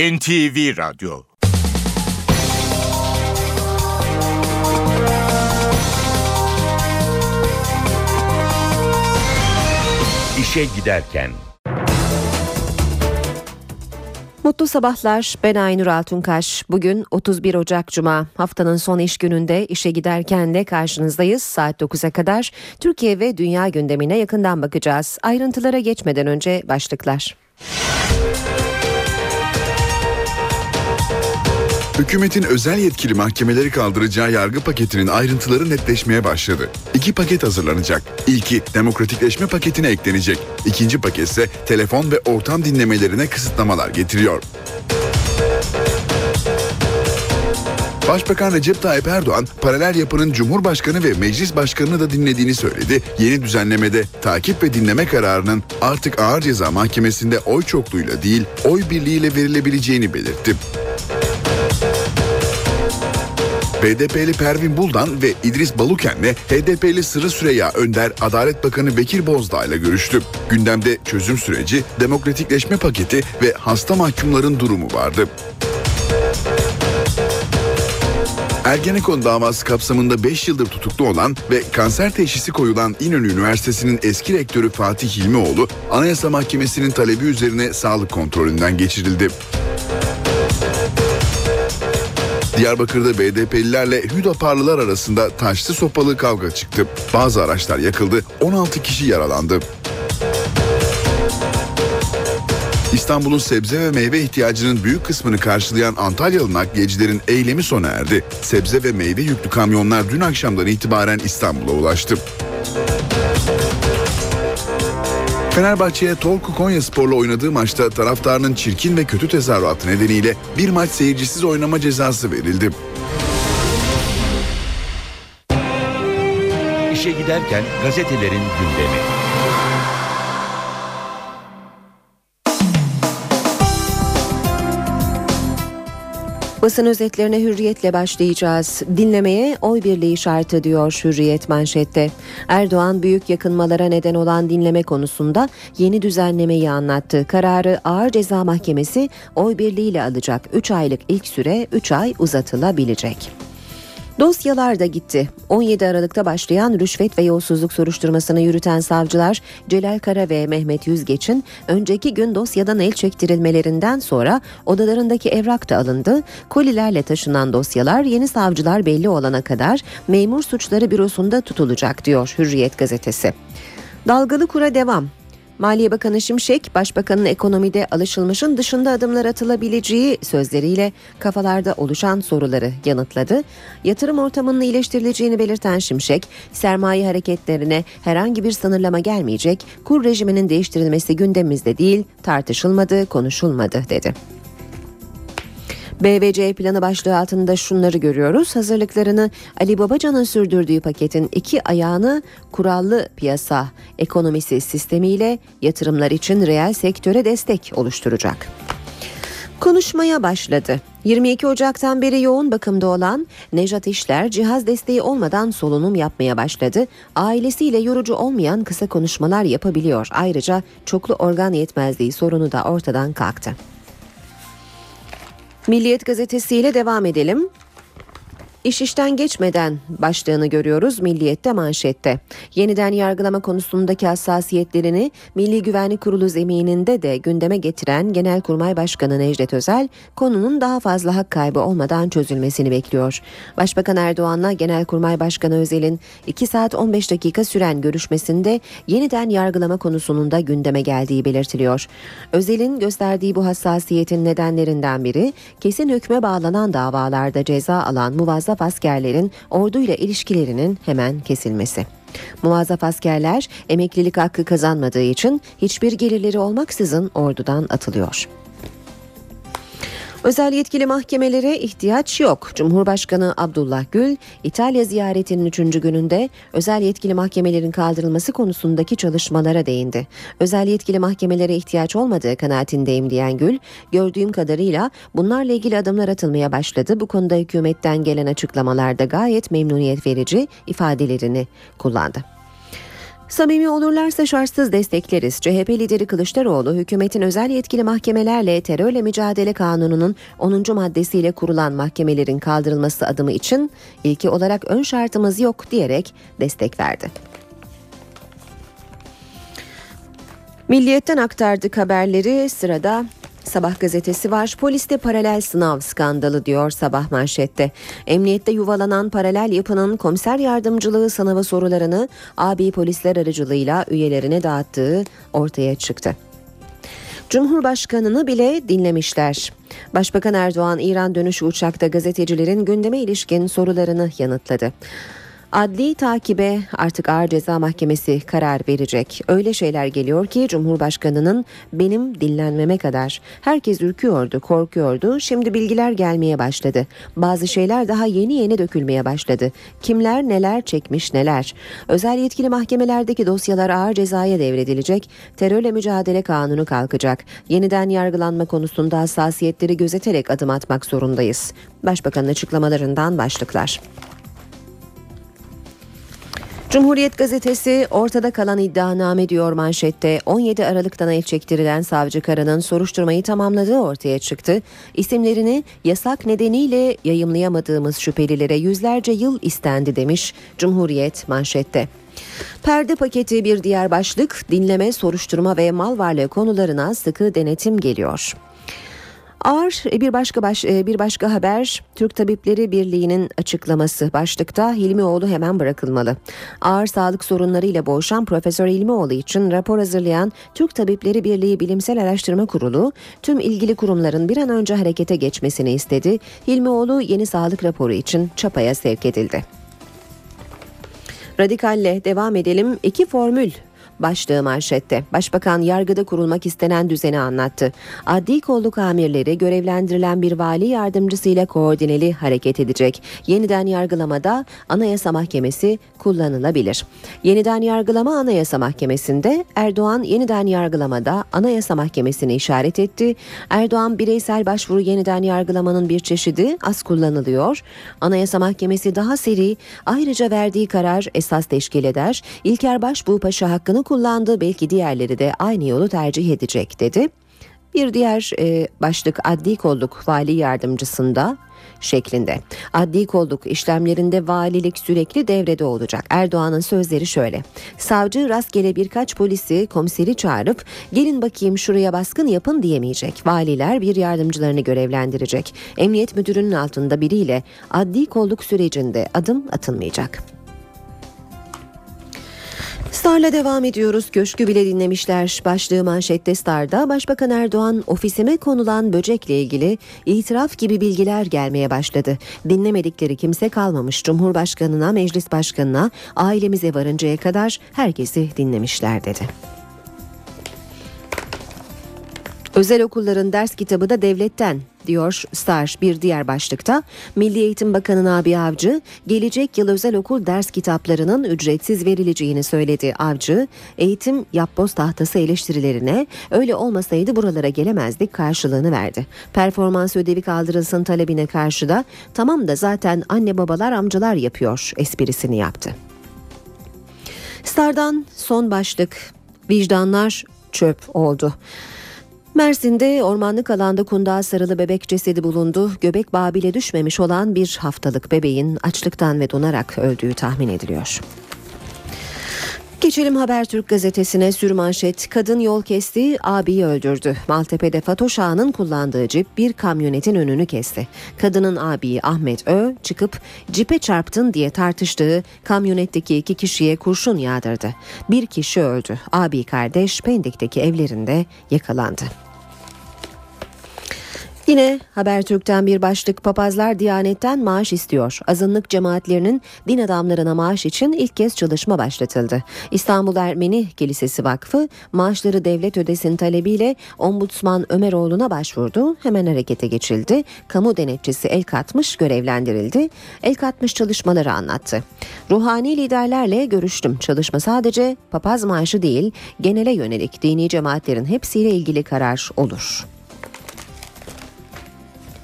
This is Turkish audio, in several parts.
NTV Radyo İşe Giderken Mutlu sabahlar. Ben Aynur Altunkaş. Bugün 31 Ocak Cuma. Haftanın son iş gününde işe giderken de karşınızdayız. Saat 9'a kadar Türkiye ve dünya gündemine yakından bakacağız. Ayrıntılara geçmeden önce başlıklar. Hükümetin özel yetkili mahkemeleri kaldıracağı yargı paketinin ayrıntıları netleşmeye başladı. İki paket hazırlanacak. İlki demokratikleşme paketine eklenecek. İkinci paket ise telefon ve ortam dinlemelerine kısıtlamalar getiriyor. Başbakan Recep Tayyip Erdoğan paralel yapının Cumhurbaşkanı ve Meclis Başkanı'nı da dinlediğini söyledi. Yeni düzenlemede takip ve dinleme kararının artık Ağır Ceza Mahkemesi'nde oy çokluğuyla değil oy birliğiyle verilebileceğini belirtti. BDP'li Pervin Buldan ve İdris Baluken'le HDP'li Sırrı Süreyya Önder Adalet Bakanı Bekir Bozdağ ile görüştü. Gündemde çözüm süreci, demokratikleşme paketi ve hasta mahkumların durumu vardı. Ergenekon davası kapsamında 5 yıldır tutuklu olan ve kanser teşhisi koyulan İnönü Üniversitesi'nin eski rektörü Fatih Hilmioğlu, Anayasa Mahkemesi'nin talebi üzerine sağlık kontrolünden geçirildi. Diyarbakır'da BDP'lilerle Hüdaparlılar arasında taşlı sopalı kavga çıktı. Bazı araçlar yakıldı, 16 kişi yaralandı. İstanbul'un sebze ve meyve ihtiyacının büyük kısmını karşılayan Antalyalı nakliyecilerin eylemi sona erdi. Sebze ve meyve yüklü kamyonlar dün akşamdan itibaren İstanbul'a ulaştı. Fenerbahçe'ye Torku Konya Spor'la oynadığı maçta taraftarının çirkin ve kötü tezahüratı nedeniyle bir maç seyircisiz oynama cezası verildi. İşe giderken gazetelerin gündemi. Basın özetlerine hürriyetle başlayacağız. Dinlemeye oy birliği şartı diyor hürriyet manşette. Erdoğan büyük yakınmalara neden olan dinleme konusunda yeni düzenlemeyi anlattı. Kararı Ağır Ceza Mahkemesi oy birliğiyle alacak 3 aylık ilk süre 3 ay uzatılabilecek. Dosyalar da gitti. 17 Aralık'ta başlayan rüşvet ve yolsuzluk soruşturmasını yürüten savcılar Celal Kara ve Mehmet Yüzgeç'in önceki gün dosyadan el çektirilmelerinden sonra odalarındaki evrak da alındı. Kolilerle taşınan dosyalar yeni savcılar belli olana kadar memur suçları bürosunda tutulacak diyor Hürriyet gazetesi. Dalgalı kura devam. Maliye Bakanı Şimşek, Başbakanın ekonomide alışılmışın dışında adımlar atılabileceği sözleriyle kafalarda oluşan soruları yanıtladı. Yatırım ortamının iyileştirileceğini belirten Şimşek, sermaye hareketlerine herhangi bir sınırlama gelmeyecek, kur rejiminin değiştirilmesi gündemimizde değil, tartışılmadı, konuşulmadı dedi. BVC planı başlığı altında şunları görüyoruz. Hazırlıklarını Ali Babacan'ın sürdürdüğü paketin iki ayağını kurallı piyasa ekonomisi sistemiyle yatırımlar için reel sektöre destek oluşturacak. Konuşmaya başladı. 22 Ocak'tan beri yoğun bakımda olan Nejat İşler cihaz desteği olmadan solunum yapmaya başladı. Ailesiyle yorucu olmayan kısa konuşmalar yapabiliyor. Ayrıca çoklu organ yetmezliği sorunu da ortadan kalktı. Milliyet gazetesiyle devam edelim. İş işten geçmeden başlığını görüyoruz Milliyet'te manşette. Yeniden yargılama konusundaki hassasiyetlerini Milli Güvenlik Kurulu zemininde de gündeme getiren Genelkurmay Başkanı Necdet Özel konunun daha fazla hak kaybı olmadan çözülmesini bekliyor. Başbakan Erdoğan'la Genelkurmay Başkanı Özel'in 2 saat 15 dakika süren görüşmesinde yeniden yargılama konusunun da gündeme geldiği belirtiliyor. Özel'in gösterdiği bu hassasiyetin nedenlerinden biri kesin hükme bağlanan davalarda ceza alan muvazzaf muvazzaf askerlerin orduyla ilişkilerinin hemen kesilmesi. Muvazzaf askerler emeklilik hakkı kazanmadığı için hiçbir gelirleri olmaksızın ordudan atılıyor. Özel yetkili mahkemelere ihtiyaç yok. Cumhurbaşkanı Abdullah Gül, İtalya ziyaretinin üçüncü gününde özel yetkili mahkemelerin kaldırılması konusundaki çalışmalara değindi. Özel yetkili mahkemelere ihtiyaç olmadığı kanaatindeyim diyen Gül, gördüğüm kadarıyla bunlarla ilgili adımlar atılmaya başladı. Bu konuda hükümetten gelen açıklamalarda gayet memnuniyet verici ifadelerini kullandı. Samimi olurlarsa şartsız destekleriz. CHP lideri Kılıçdaroğlu hükümetin özel yetkili mahkemelerle terörle mücadele kanununun 10. maddesiyle kurulan mahkemelerin kaldırılması adımı için ilki olarak ön şartımız yok diyerek destek verdi. Milliyetten aktardık haberleri sırada Sabah gazetesi var. Poliste paralel sınav skandalı diyor sabah manşette. Emniyette yuvalanan paralel yapının komiser yardımcılığı sınavı sorularını abi polisler aracılığıyla üyelerine dağıttığı ortaya çıktı. Cumhurbaşkanını bile dinlemişler. Başbakan Erdoğan İran dönüşü uçakta gazetecilerin gündeme ilişkin sorularını yanıtladı. Adli takibe artık Ağır Ceza Mahkemesi karar verecek. Öyle şeyler geliyor ki Cumhurbaşkanı'nın benim dinlenmeme kadar. Herkes ürküyordu, korkuyordu. Şimdi bilgiler gelmeye başladı. Bazı şeyler daha yeni yeni dökülmeye başladı. Kimler neler çekmiş neler. Özel yetkili mahkemelerdeki dosyalar ağır cezaya devredilecek. Terörle mücadele kanunu kalkacak. Yeniden yargılanma konusunda hassasiyetleri gözeterek adım atmak zorundayız. Başbakanın açıklamalarından başlıklar. Cumhuriyet gazetesi ortada kalan iddianame diyor manşette 17 Aralık'tan el çektirilen savcı karının soruşturmayı tamamladığı ortaya çıktı. İsimlerini yasak nedeniyle yayımlayamadığımız şüphelilere yüzlerce yıl istendi demiş Cumhuriyet manşette. Perde paketi bir diğer başlık dinleme, soruşturma ve mal varlığı konularına sıkı denetim geliyor. Ağır e, bir başka baş, e, bir başka haber Türk Tabipleri Birliği'nin açıklaması başlıkta Hilmioğlu hemen bırakılmalı. Ağır sağlık sorunlarıyla boğuşan Profesör Hilmioğlu için rapor hazırlayan Türk Tabipleri Birliği Bilimsel Araştırma Kurulu tüm ilgili kurumların bir an önce harekete geçmesini istedi. Hilmioğlu yeni sağlık raporu için çapaya sevk edildi. Radikalle devam edelim. İki formül başlığı manşette. Başbakan yargıda kurulmak istenen düzeni anlattı. Adli kolluk amirleri görevlendirilen bir vali yardımcısıyla koordineli hareket edecek. Yeniden yargılamada Anayasa Mahkemesi kullanılabilir. Yeniden yargılama Anayasa Mahkemesi'nde Erdoğan yeniden yargılamada Anayasa Mahkemesi'ni işaret etti. Erdoğan bireysel başvuru yeniden yargılamanın bir çeşidi az kullanılıyor. Anayasa Mahkemesi daha seri ayrıca verdiği karar esas teşkil eder. İlker Başbuğ Paşa hakkını kullandı belki diğerleri de aynı yolu tercih edecek dedi. Bir diğer e, başlık adli kolluk vali yardımcısında şeklinde. Adli kolluk işlemlerinde valilik sürekli devrede olacak. Erdoğan'ın sözleri şöyle. Savcı rastgele birkaç polisi komiseri çağırıp gelin bakayım şuraya baskın yapın diyemeyecek. Valiler bir yardımcılarını görevlendirecek. Emniyet müdürünün altında biriyle adli kolluk sürecinde adım atılmayacak. Star'la devam ediyoruz. Köşkü bile dinlemişler. Başlığı manşette Star'da Başbakan Erdoğan ofisime konulan böcekle ilgili itiraf gibi bilgiler gelmeye başladı. Dinlemedikleri kimse kalmamış. Cumhurbaşkanına, meclis başkanına, ailemize varıncaya kadar herkesi dinlemişler dedi. Özel okulların ders kitabı da devletten diyor Star bir diğer başlıkta. Milli Eğitim Bakanı Nabi Avcı gelecek yıl özel okul ders kitaplarının ücretsiz verileceğini söyledi. Avcı eğitim yapboz tahtası eleştirilerine öyle olmasaydı buralara gelemezdik karşılığını verdi. Performans ödevi kaldırılsın talebine karşı da tamam da zaten anne babalar amcalar yapıyor esprisini yaptı. Star'dan son başlık vicdanlar çöp oldu. Mersin'de ormanlık alanda kundağa sarılı bebek cesedi bulundu. Göbek bağı bile düşmemiş olan bir haftalık bebeğin açlıktan ve donarak öldüğü tahmin ediliyor. Geçelim Habertürk gazetesine sürmanşet. Kadın yol kesti, abiyi öldürdü. Maltepe'de Fatoş Ağa'nın kullandığı cip bir kamyonetin önünü kesti. Kadının abiyi Ahmet Ö çıkıp cipe çarptın diye tartıştığı kamyonetteki iki kişiye kurşun yağdırdı. Bir kişi öldü. Abi kardeş Pendik'teki evlerinde yakalandı. Yine Habertürk'ten bir başlık papazlar Diyanet'ten maaş istiyor. Azınlık cemaatlerinin din adamlarına maaş için ilk kez çalışma başlatıldı. İstanbul Ermeni Kilisesi Vakfı maaşları devlet ödesin talebiyle Ombudsman Ömeroğlu'na başvurdu. Hemen harekete geçildi. Kamu denetçisi el katmış görevlendirildi. El katmış çalışmaları anlattı. Ruhani liderlerle görüştüm. Çalışma sadece papaz maaşı değil genele yönelik dini cemaatlerin hepsiyle ilgili karar olur.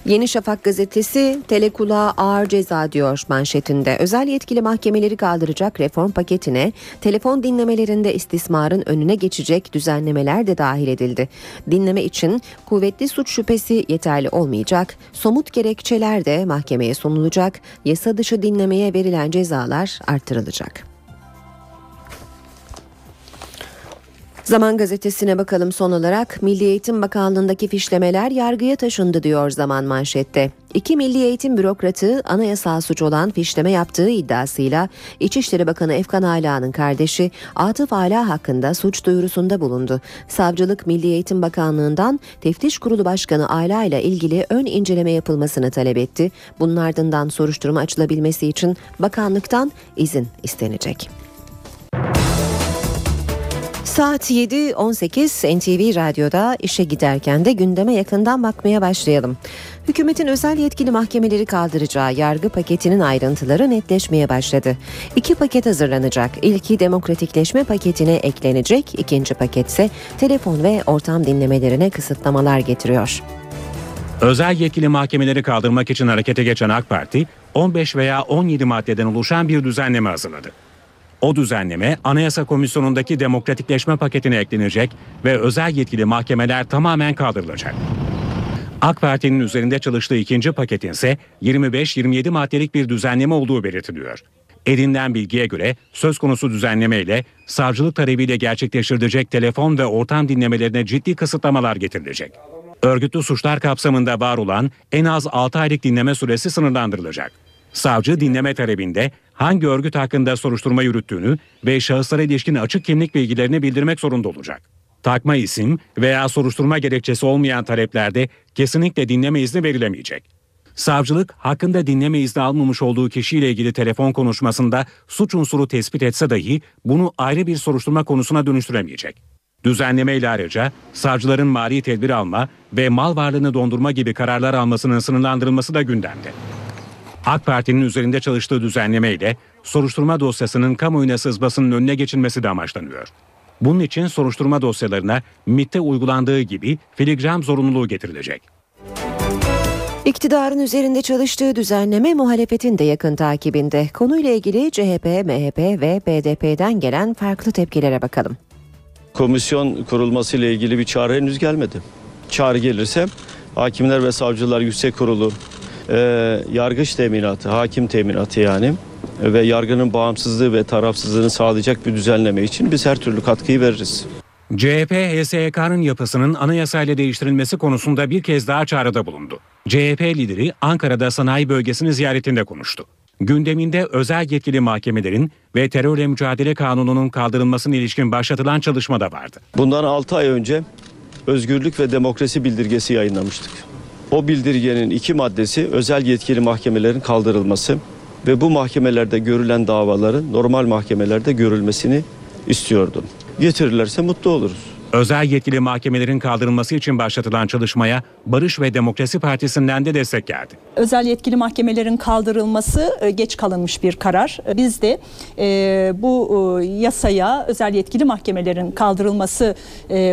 Yeni Şafak gazetesi telekulağa ağır ceza diyor manşetinde. Özel yetkili mahkemeleri kaldıracak reform paketine telefon dinlemelerinde istismarın önüne geçecek düzenlemeler de dahil edildi. Dinleme için kuvvetli suç şüphesi yeterli olmayacak. Somut gerekçeler de mahkemeye sunulacak. Yasa dışı dinlemeye verilen cezalar artırılacak. Zaman gazetesine bakalım son olarak. Milli Eğitim Bakanlığı'ndaki fişlemeler yargıya taşındı diyor Zaman manşette. İki Milli Eğitim bürokratı anayasal suç olan fişleme yaptığı iddiasıyla İçişleri Bakanı Efkan Ala'nın kardeşi Atıf Ala hakkında suç duyurusunda bulundu. Savcılık Milli Eğitim Bakanlığı'ndan Teftiş Kurulu Başkanı Ala ile ilgili ön inceleme yapılmasını talep etti. Bunun ardından soruşturma açılabilmesi için bakanlıktan izin istenecek. Saat 7.18 NTV Radyo'da işe giderken de gündeme yakından bakmaya başlayalım. Hükümetin özel yetkili mahkemeleri kaldıracağı yargı paketinin ayrıntıları netleşmeye başladı. İki paket hazırlanacak. İlki demokratikleşme paketine eklenecek, ikinci paketse telefon ve ortam dinlemelerine kısıtlamalar getiriyor. Özel yetkili mahkemeleri kaldırmak için harekete geçen AK Parti 15 veya 17 maddeden oluşan bir düzenleme hazırladı. O düzenleme Anayasa Komisyonu'ndaki demokratikleşme paketine eklenecek ve özel yetkili mahkemeler tamamen kaldırılacak. AK Parti'nin üzerinde çalıştığı ikinci paketin ise 25-27 maddelik bir düzenleme olduğu belirtiliyor. Edinilen bilgiye göre söz konusu düzenleme ile savcılık talebiyle gerçekleştirilecek telefon ve ortam dinlemelerine ciddi kısıtlamalar getirilecek. Örgütlü suçlar kapsamında var olan en az 6 aylık dinleme süresi sınırlandırılacak. Savcı dinleme talebinde hangi örgüt hakkında soruşturma yürüttüğünü ve şahıslara ilişkin açık kimlik bilgilerini bildirmek zorunda olacak. Takma isim veya soruşturma gerekçesi olmayan taleplerde kesinlikle dinleme izni verilemeyecek. Savcılık hakkında dinleme izni almamış olduğu kişiyle ilgili telefon konuşmasında suç unsuru tespit etse dahi bunu ayrı bir soruşturma konusuna dönüştüremeyecek. Düzenleme ile ayrıca savcıların mali tedbir alma ve mal varlığını dondurma gibi kararlar almasının sınırlandırılması da gündemde. AK Parti'nin üzerinde çalıştığı düzenleme ile soruşturma dosyasının kamuoyuna sızmasının önüne geçilmesi de amaçlanıyor. Bunun için soruşturma dosyalarına MIT'te uygulandığı gibi filigram zorunluluğu getirilecek. İktidarın üzerinde çalıştığı düzenleme muhalefetin de yakın takibinde. Konuyla ilgili CHP, MHP ve BDP'den gelen farklı tepkilere bakalım. Komisyon kurulması ile ilgili bir çağrı henüz gelmedi. Çağrı gelirse Hakimler ve Savcılar Yüksek Kurulu e, yargıç teminatı, hakim teminatı yani ve yargının bağımsızlığı ve tarafsızlığını sağlayacak bir düzenleme için biz her türlü katkıyı veririz. CHP, HSYK'nın yapısının anayasayla değiştirilmesi konusunda bir kez daha çağrıda bulundu. CHP lideri Ankara'da sanayi bölgesini ziyaretinde konuştu. Gündeminde özel yetkili mahkemelerin ve terörle mücadele kanununun kaldırılmasına ilişkin başlatılan çalışma da vardı. Bundan 6 ay önce özgürlük ve demokrasi bildirgesi yayınlamıştık. O bildirgenin iki maddesi özel yetkili mahkemelerin kaldırılması ve bu mahkemelerde görülen davaların normal mahkemelerde görülmesini istiyordum. Getirirlerse mutlu oluruz. Özel yetkili mahkemelerin kaldırılması için başlatılan çalışmaya Barış ve Demokrasi Partisi'nden de destek geldi. Özel yetkili mahkemelerin kaldırılması e, geç kalınmış bir karar. E, biz de e, bu yasaya özel yetkili mahkemelerin kaldırılması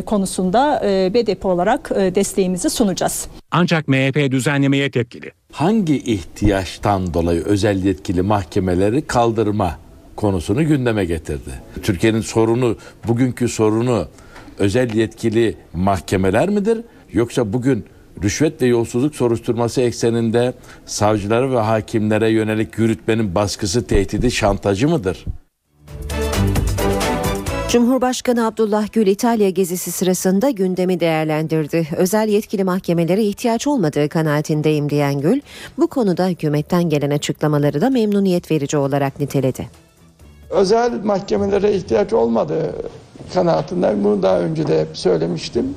konusunda BDP olarak desteğimizi sunacağız. Ancak MHP düzenlemeye tepkili. Hangi ihtiyaçtan dolayı özel yetkili mahkemeleri kaldırma konusunu gündeme getirdi. Türkiye'nin sorunu, bugünkü sorunu özel yetkili mahkemeler midir? Yoksa bugün rüşvet ve yolsuzluk soruşturması ekseninde savcılara ve hakimlere yönelik yürütmenin baskısı, tehdidi, şantajı mıdır? Cumhurbaşkanı Abdullah Gül İtalya gezisi sırasında gündemi değerlendirdi. Özel yetkili mahkemelere ihtiyaç olmadığı kanaatindeyim diyen Gül, bu konuda hükümetten gelen açıklamaları da memnuniyet verici olarak niteledi. Özel mahkemelere ihtiyaç olmadığı kanaatindeyim. Bunu daha önce de söylemiştim.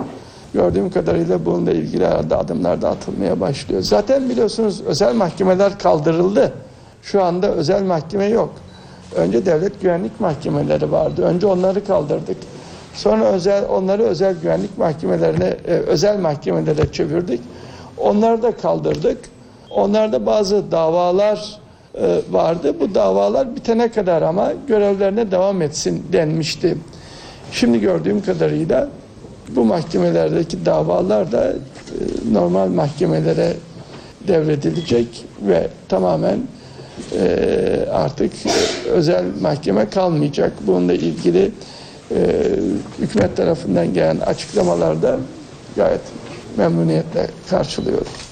Gördüğüm kadarıyla bununla ilgili herhalde adımlar da atılmaya başlıyor. Zaten biliyorsunuz özel mahkemeler kaldırıldı. Şu anda özel mahkeme yok. Önce devlet güvenlik mahkemeleri vardı. Önce onları kaldırdık. Sonra özel onları özel güvenlik mahkemelerine e, özel mahkemelere çevirdik. Onları da kaldırdık. Onlarda bazı davalar vardı. Bu davalar bitene kadar ama görevlerine devam etsin denmişti. Şimdi gördüğüm kadarıyla bu mahkemelerdeki davalar da e, normal mahkemelere devredilecek ve tamamen e, artık özel mahkeme kalmayacak. Bununla ilgili e, hükümet tarafından gelen açıklamalarda gayet memnuniyetle karşılıyorum.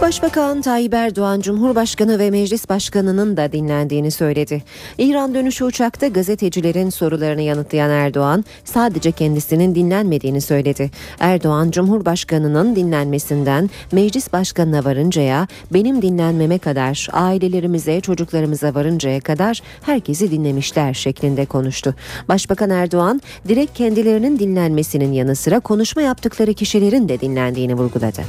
Başbakan Tayyip Erdoğan, Cumhurbaşkanı ve Meclis Başkanı'nın da dinlendiğini söyledi. İran dönüşü uçakta gazetecilerin sorularını yanıtlayan Erdoğan, sadece kendisinin dinlenmediğini söyledi. Erdoğan, Cumhurbaşkanı'nın dinlenmesinden Meclis Başkanı'na varıncaya, benim dinlenmeme kadar, ailelerimize, çocuklarımıza varıncaya kadar herkesi dinlemişler şeklinde konuştu. Başbakan Erdoğan, direkt kendilerinin dinlenmesinin yanı sıra konuşma yaptıkları kişilerin de dinlendiğini vurguladı.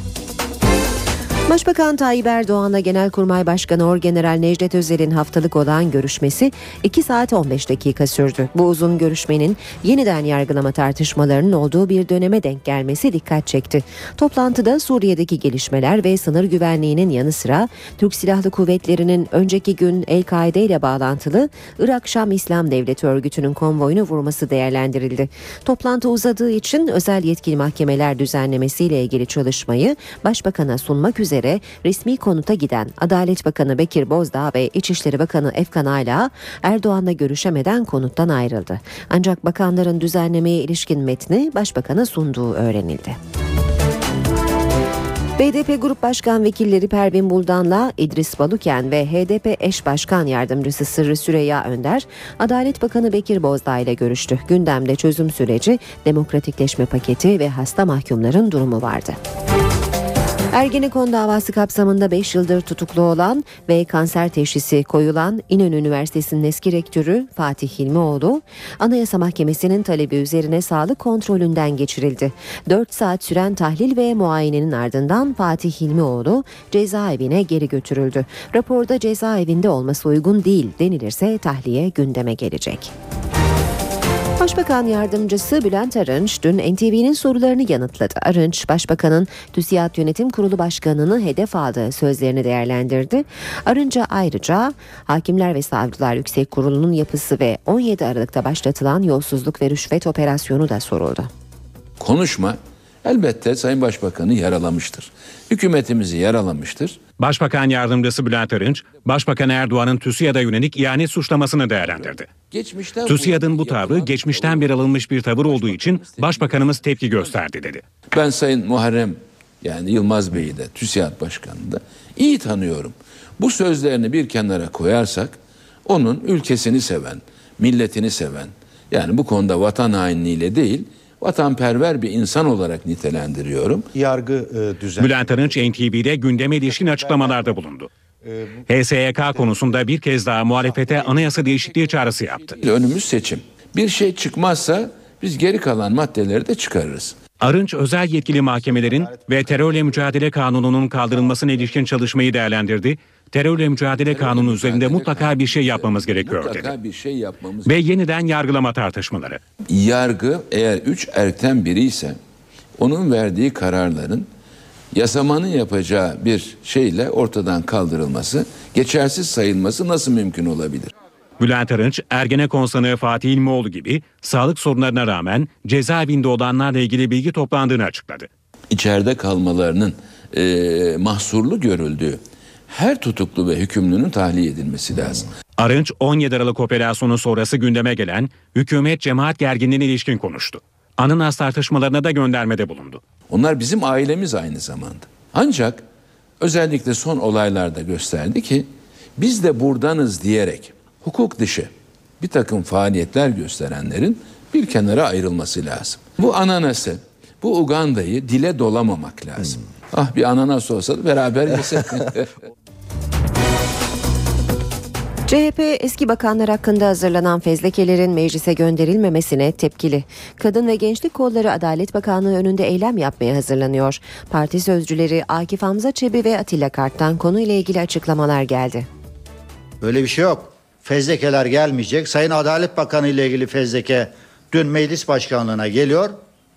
Başbakan Tayyip Erdoğan'la Genelkurmay Başkanı Orgeneral Necdet Özel'in haftalık olan görüşmesi 2 saat 15 dakika sürdü. Bu uzun görüşmenin yeniden yargılama tartışmalarının olduğu bir döneme denk gelmesi dikkat çekti. Toplantıda Suriye'deki gelişmeler ve sınır güvenliğinin yanı sıra Türk Silahlı Kuvvetleri'nin önceki gün El-Kaide ile bağlantılı Irak Şam İslam Devleti örgütünün konvoyunu vurması değerlendirildi. Toplantı uzadığı için özel yetkili mahkemeler düzenlemesiyle ilgili çalışmayı Başbakan'a sunmak üzere resmi konuta giden Adalet Bakanı Bekir Bozdağ ve İçişleri Bakanı Efkan Ala Erdoğan'la görüşemeden konuttan ayrıldı. Ancak bakanların düzenlemeye ilişkin metni Başbakan'a sunduğu öğrenildi. BDP Grup Başkan Vekilleri Pervin Buldan'la İdris Baluken ve HDP eş başkan yardımcısı Sırrı Süreyya Önder, Adalet Bakanı Bekir Bozdağ ile görüştü. Gündemde çözüm süreci, demokratikleşme paketi ve hasta mahkumların durumu vardı. Ergenekon davası kapsamında 5 yıldır tutuklu olan ve kanser teşhisi koyulan İnönü Üniversitesi'nin eski rektörü Fatih Hilmioğlu, Anayasa Mahkemesi'nin talebi üzerine sağlık kontrolünden geçirildi. 4 saat süren tahlil ve muayenenin ardından Fatih Hilmioğlu cezaevine geri götürüldü. Raporda cezaevinde olması uygun değil denilirse tahliye gündeme gelecek. Başbakan yardımcısı Bülent Arınç dün NTV'nin sorularını yanıtladı. Arınç, Başbakanın TÜSİAD Yönetim Kurulu Başkanı'nı hedef aldığı sözlerini değerlendirdi. Arınç'a ayrıca Hakimler ve Savcılar Yüksek Kurulu'nun yapısı ve 17 Aralık'ta başlatılan yolsuzluk ve rüşvet operasyonu da soruldu. Konuşma elbette Sayın Başbakan'ı yaralamıştır. Hükümetimizi yaralamıştır. Başbakan Yardımcısı Bülent Arınç, Başbakan Erdoğan'ın TÜSİAD'a yönelik ihanet suçlamasını değerlendirdi. Geçmişten TÜSİAD'ın bu tavrı geçmişten beri alınmış bir tavır olduğu için Başbakanımız tepki gösterdi dedi. Ben Sayın Muharrem yani Yılmaz Bey'i de TÜSİAD Başkanı'nı da iyi tanıyorum. Bu sözlerini bir kenara koyarsak onun ülkesini seven, milletini seven yani bu konuda vatan hainliğiyle değil vatanperver bir insan olarak nitelendiriyorum. Yargı e, düzen. Bülent Arınç NTV'de gündeme ilişkin açıklamalarda bulundu. HSYK konusunda bir kez daha muhalefete anayasa değişikliği çağrısı yaptı. Önümüz seçim. Bir şey çıkmazsa biz geri kalan maddeleri de çıkarırız. Arınç özel yetkili mahkemelerin ve terörle mücadele kanununun kaldırılmasına ilişkin çalışmayı değerlendirdi. Terörle mücadele kanunu üzerinde mutlaka bir şey yapmamız gerekiyor dedi. Mutlaka bir şey yapmamız Ve yeniden yargılama tartışmaları. yargı eğer üç erkten biri ise onun verdiği kararların yasamanın yapacağı bir şeyle ortadan kaldırılması, geçersiz sayılması nasıl mümkün olabilir? Bülent Arınç, Ergenekon sanığı Fatih İlmioğlu gibi sağlık sorunlarına rağmen cezaevinde olanlarla ilgili bilgi toplandığını açıkladı. İçeride kalmalarının eee, mahsurlu görüldüğü her tutuklu ve hükümlünün tahliye edilmesi lazım. Arınç 17 Aralık operasyonu sonrası gündeme gelen hükümet cemaat gerginliğine ilişkin konuştu. Ananas tartışmalarına da göndermede bulundu. Onlar bizim ailemiz aynı zamanda. Ancak özellikle son olaylarda gösterdi ki biz de buradanız diyerek hukuk dışı bir takım faaliyetler gösterenlerin bir kenara ayrılması lazım. Bu ananası, bu Uganda'yı dile dolamamak lazım. Ah bir ananas olsa da beraber yesek. CHP eski bakanlar hakkında hazırlanan fezlekelerin meclise gönderilmemesine tepkili. Kadın ve Gençlik Kolları Adalet Bakanlığı önünde eylem yapmaya hazırlanıyor. Parti sözcüleri Akif Hamza Çebi ve Atilla Kart'tan konuyla ilgili açıklamalar geldi. Böyle bir şey yok. Fezlekeler gelmeyecek. Sayın Adalet Bakanı ile ilgili fezleke dün meclis başkanlığına geliyor.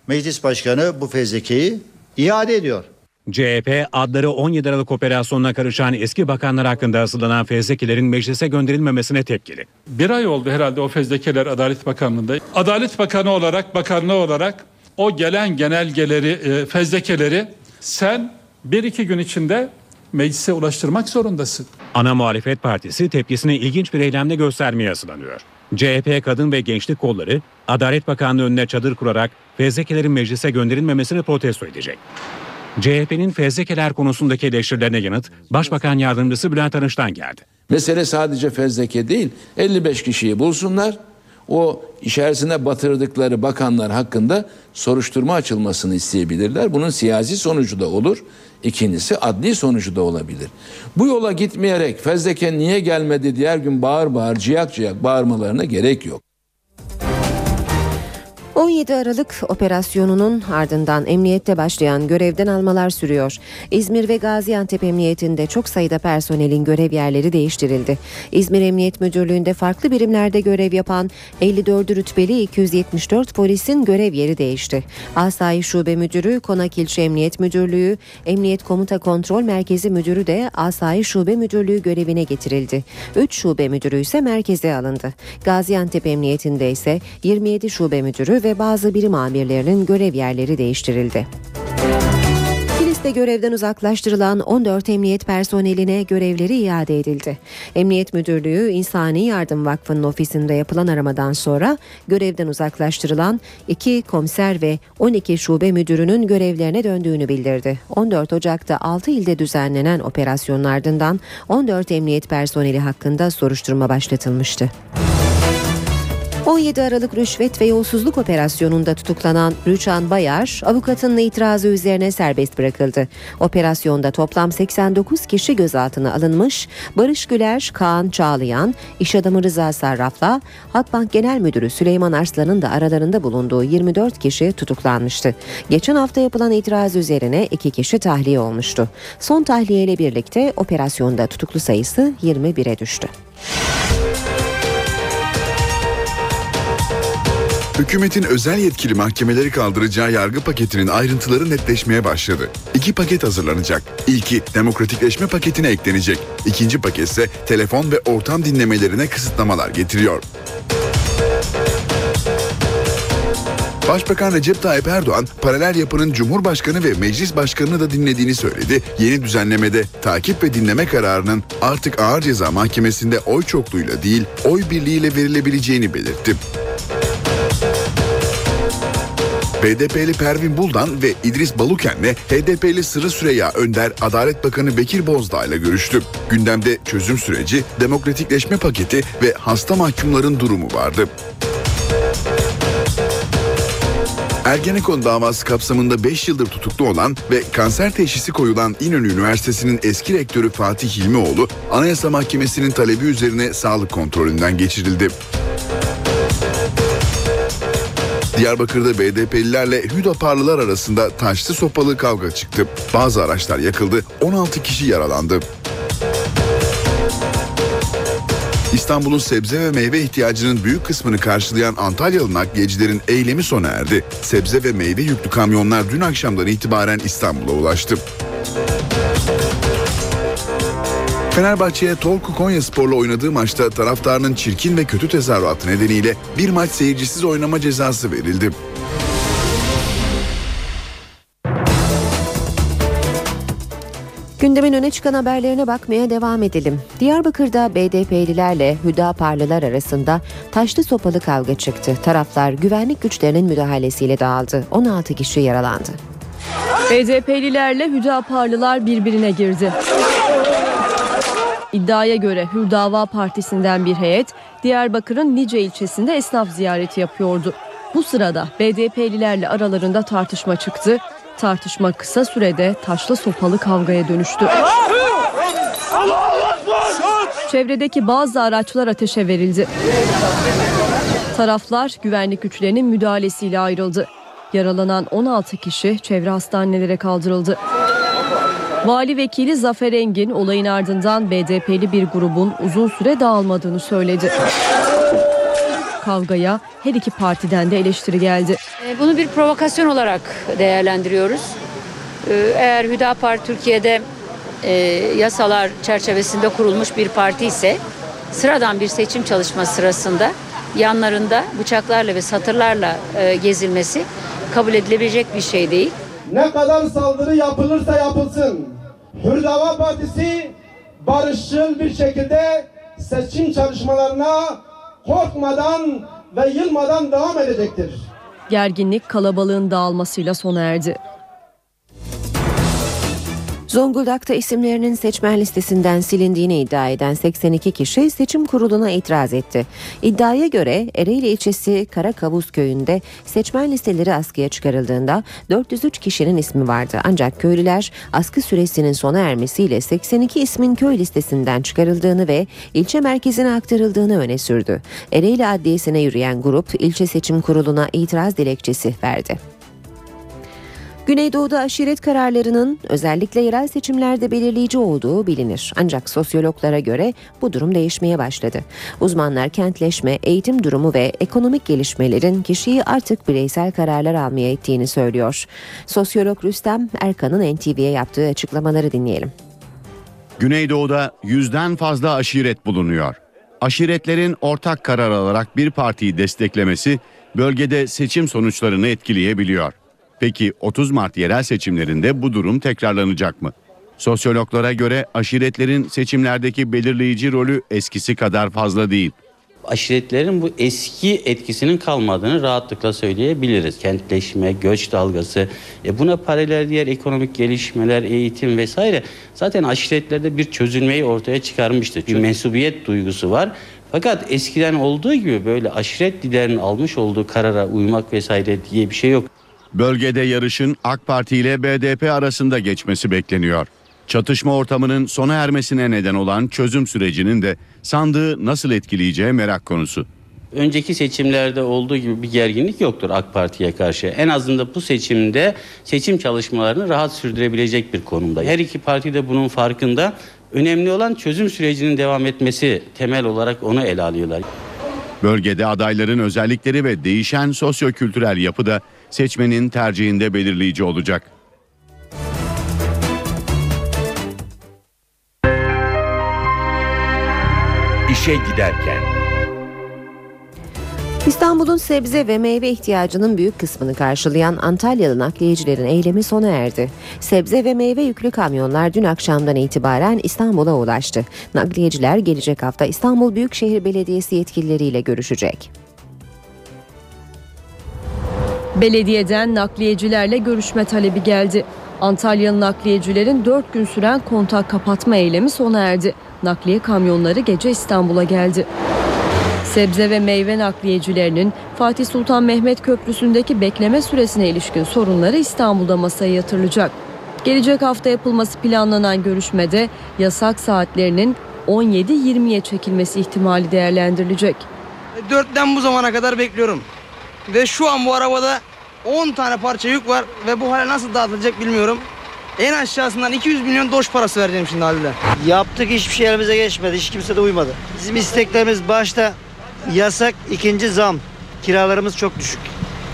Meclis başkanı bu fezlekeyi iade ediyor. CHP adları 17 Aralık operasyonuna karışan eski bakanlar hakkında hazırlanan fezlekelerin meclise gönderilmemesine tepkili. Bir ay oldu herhalde o fezlekeler Adalet Bakanlığı'nda. Adalet Bakanı olarak, bakanlığı olarak o gelen genelgeleri, e, fezlekeleri sen bir iki gün içinde meclise ulaştırmak zorundasın. Ana muhalefet partisi tepkisini ilginç bir eylemle göstermeye hazırlanıyor. CHP Kadın ve Gençlik Kolları Adalet Bakanlığı önüne çadır kurarak fezlekelerin meclise gönderilmemesini protesto edecek. CHP'nin fezlekeler konusundaki eleştirilerine yanıt Başbakan Yardımcısı Bülent Arınç'tan geldi. Mesele sadece fezleke değil 55 kişiyi bulsunlar o içerisine batırdıkları bakanlar hakkında soruşturma açılmasını isteyebilirler. Bunun siyasi sonucu da olur. İkincisi adli sonucu da olabilir. Bu yola gitmeyerek fezleke niye gelmedi diğer gün bağır bağır ciyak ciyak bağırmalarına gerek yok. 17 Aralık operasyonunun ardından emniyette başlayan görevden almalar sürüyor. İzmir ve Gaziantep Emniyetinde çok sayıda personelin görev yerleri değiştirildi. İzmir Emniyet Müdürlüğü'nde farklı birimlerde görev yapan 54 rütbeli 274 polisin görev yeri değişti. Asayiş Şube Müdürü, Konak İlçe Emniyet Müdürlüğü, Emniyet Komuta Kontrol Merkezi Müdürü de Asayiş Şube Müdürlüğü görevine getirildi. 3 şube müdürü ise merkeze alındı. Gaziantep Emniyetinde ise 27 şube müdürü ve bazı birim amirlerinin görev yerleri değiştirildi. Kilis'te görevden uzaklaştırılan 14 emniyet personeline görevleri iade edildi. Emniyet Müdürlüğü İnsani Yardım Vakfı'nın ofisinde yapılan aramadan sonra görevden uzaklaştırılan 2 komiser ve 12 şube müdürünün görevlerine döndüğünü bildirdi. 14 Ocak'ta 6 ilde düzenlenen operasyonun ardından 14 emniyet personeli hakkında soruşturma başlatılmıştı. 17 Aralık rüşvet ve yolsuzluk operasyonunda tutuklanan Rüçhan Bayar, avukatının itirazı üzerine serbest bırakıldı. Operasyonda toplam 89 kişi gözaltına alınmış, Barış Güler, Kaan Çağlayan, iş adamı Rıza Sarraf'la Halkbank Genel Müdürü Süleyman Arslan'ın da aralarında bulunduğu 24 kişi tutuklanmıştı. Geçen hafta yapılan itiraz üzerine iki kişi tahliye olmuştu. Son tahliye ile birlikte operasyonda tutuklu sayısı 21'e düştü. Hükümetin özel yetkili mahkemeleri kaldıracağı yargı paketinin ayrıntıları netleşmeye başladı. İki paket hazırlanacak. İlki demokratikleşme paketine eklenecek. İkinci paket ise telefon ve ortam dinlemelerine kısıtlamalar getiriyor. Başbakan Recep Tayyip Erdoğan paralel yapının Cumhurbaşkanı ve Meclis Başkanı'nı da dinlediğini söyledi. Yeni düzenlemede takip ve dinleme kararının artık ağır ceza mahkemesinde oy çokluğuyla değil oy birliğiyle verilebileceğini belirtti. BDP'li Pervin Buldan ve İdris Baluken'le HDP'li Sırrı Süreyya Önder Adalet Bakanı Bekir Bozdağ ile görüştü. Gündemde çözüm süreci, demokratikleşme paketi ve hasta mahkumların durumu vardı. Ergenekon davası kapsamında 5 yıldır tutuklu olan ve kanser teşhisi koyulan İnönü Üniversitesi'nin eski rektörü Fatih Hilmioğlu, Anayasa Mahkemesi'nin talebi üzerine sağlık kontrolünden geçirildi. Diyarbakır'da BDP'lilerle Hüdaparlılar arasında taşlı sopalı kavga çıktı. Bazı araçlar yakıldı, 16 kişi yaralandı. İstanbul'un sebze ve meyve ihtiyacının büyük kısmını karşılayan Antalyalı nakliyecilerin eylemi sona erdi. Sebze ve meyve yüklü kamyonlar dün akşamdan itibaren İstanbul'a ulaştı. Fenerbahçe'ye Tolku Konya Spor'la oynadığı maçta taraftarının çirkin ve kötü tezahüratı nedeniyle bir maç seyircisiz oynama cezası verildi. Gündemin öne çıkan haberlerine bakmaya devam edelim. Diyarbakır'da BDP'lilerle Hüdaparlılar arasında taşlı sopalı kavga çıktı. Taraflar güvenlik güçlerinin müdahalesiyle dağıldı. 16 kişi yaralandı. BDP'lilerle Hüdaparlılar birbirine girdi. İddiaya göre Hür Dava Partisi'nden bir heyet Diyarbakır'ın Nice ilçesinde esnaf ziyareti yapıyordu. Bu sırada BDP'lilerle aralarında tartışma çıktı. Tartışma kısa sürede taşlı sopalı kavgaya dönüştü. Çevredeki bazı araçlar ateşe verildi. Taraflar güvenlik güçlerinin müdahalesiyle ayrıldı. Yaralanan 16 kişi çevre hastanelere kaldırıldı. Vali vekili Zafer Engin olayın ardından BDP'li bir grubun uzun süre dağılmadığını söyledi. Kavgaya her iki partiden de eleştiri geldi. E, Bunu bir provokasyon olarak değerlendiriyoruz. E, Eğer Hüdapar Türkiye'de e, yasalar çerçevesinde kurulmuş bir parti ise sıradan bir seçim çalışması sırasında yanlarında bıçaklarla ve satırlarla gezilmesi kabul edilebilecek bir şey değil. Ne kadar saldırı yapılırsa yapılsın. Hürdava Partisi barışçıl bir şekilde seçim çalışmalarına korkmadan ve yılmadan devam edecektir. Gerginlik kalabalığın dağılmasıyla sona erdi. Zonguldak'ta isimlerinin seçmen listesinden silindiğini iddia eden 82 kişi seçim kuruluna itiraz etti. İddiaya göre Ereğli ilçesi Karakavuz köyünde seçmen listeleri askıya çıkarıldığında 403 kişinin ismi vardı. Ancak köylüler askı süresinin sona ermesiyle 82 ismin köy listesinden çıkarıldığını ve ilçe merkezine aktarıldığını öne sürdü. Ereğli Adliyesi'ne yürüyen grup ilçe seçim kuruluna itiraz dilekçesi verdi. Güneydoğu'da aşiret kararlarının özellikle yerel seçimlerde belirleyici olduğu bilinir. Ancak sosyologlara göre bu durum değişmeye başladı. Uzmanlar kentleşme, eğitim durumu ve ekonomik gelişmelerin kişiyi artık bireysel kararlar almaya ettiğini söylüyor. Sosyolog Rüstem Erkan'ın NTV'ye yaptığı açıklamaları dinleyelim. Güneydoğu'da yüzden fazla aşiret bulunuyor. Aşiretlerin ortak karar alarak bir partiyi desteklemesi bölgede seçim sonuçlarını etkileyebiliyor. Peki 30 Mart yerel seçimlerinde bu durum tekrarlanacak mı? Sosyologlara göre aşiretlerin seçimlerdeki belirleyici rolü eskisi kadar fazla değil. Aşiretlerin bu eski etkisinin kalmadığını rahatlıkla söyleyebiliriz. Kentleşme, göç dalgası, e buna paralel diğer ekonomik gelişmeler, eğitim vesaire zaten aşiretlerde bir çözülmeyi ortaya çıkarmıştı. Bir mensubiyet duygusu var. Fakat eskiden olduğu gibi böyle aşiret liderinin almış olduğu karara uymak vesaire diye bir şey yok. Bölgede yarışın AK Parti ile BDP arasında geçmesi bekleniyor. Çatışma ortamının sona ermesine neden olan çözüm sürecinin de sandığı nasıl etkileyeceği merak konusu. Önceki seçimlerde olduğu gibi bir gerginlik yoktur AK Parti'ye karşı. En azından bu seçimde seçim çalışmalarını rahat sürdürebilecek bir konumda. Her iki parti de bunun farkında. Önemli olan çözüm sürecinin devam etmesi temel olarak onu ele alıyorlar. Bölgede adayların özellikleri ve değişen sosyokültürel yapı da seçmenin tercihinde belirleyici olacak. İşe giderken İstanbul'un sebze ve meyve ihtiyacının büyük kısmını karşılayan Antalyalı nakliyecilerin eylemi sona erdi. Sebze ve meyve yüklü kamyonlar dün akşamdan itibaren İstanbul'a ulaştı. Nakliyeciler gelecek hafta İstanbul Büyükşehir Belediyesi yetkilileriyle görüşecek. Belediyeden nakliyecilerle görüşme talebi geldi. Antalyalı nakliyecilerin 4 gün süren kontak kapatma eylemi sona erdi. Nakliye kamyonları gece İstanbul'a geldi. Sebze ve meyve nakliyecilerinin Fatih Sultan Mehmet Köprüsü'ndeki bekleme süresine ilişkin sorunları İstanbul'da masaya yatırılacak. Gelecek hafta yapılması planlanan görüşmede yasak saatlerinin 17-20'ye çekilmesi ihtimali değerlendirilecek. Dörtten bu zamana kadar bekliyorum. Ve şu an bu arabada 10 tane parça yük var ve bu hale nasıl dağıtılacak bilmiyorum. En aşağısından 200 milyon doş parası vereceğim şimdi halde. Yaptık hiçbir şey elimize geçmedi. Hiç kimse de uymadı. Bizim isteklerimiz başta yasak, ikinci zam. Kiralarımız çok düşük.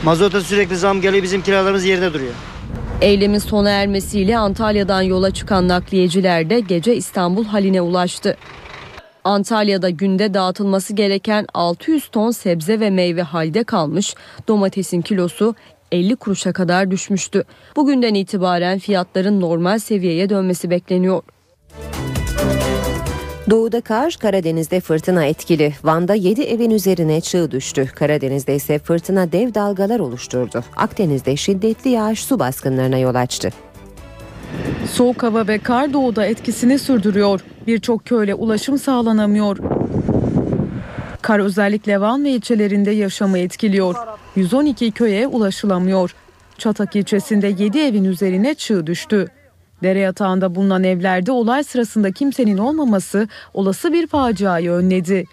Mazota sürekli zam geliyor bizim kiralarımız yerine duruyor. Eylemin sona ermesiyle Antalya'dan yola çıkan nakliyeciler de gece İstanbul haline ulaştı. Antalya'da günde dağıtılması gereken 600 ton sebze ve meyve halde kalmış. Domatesin kilosu 50 kuruşa kadar düşmüştü. Bugünden itibaren fiyatların normal seviyeye dönmesi bekleniyor. Doğuda kar, Karadeniz'de fırtına etkili. Van'da 7 evin üzerine çığ düştü. Karadeniz'de ise fırtına dev dalgalar oluşturdu. Akdeniz'de şiddetli yağış su baskınlarına yol açtı. Soğuk hava ve kar doğuda etkisini sürdürüyor. Birçok köyle ulaşım sağlanamıyor. Kar özellikle Van ve ilçelerinde yaşamı etkiliyor. 112 köye ulaşılamıyor. Çatak ilçesinde 7 evin üzerine çığ düştü. Dere yatağında bulunan evlerde olay sırasında kimsenin olmaması olası bir faciayı önledi.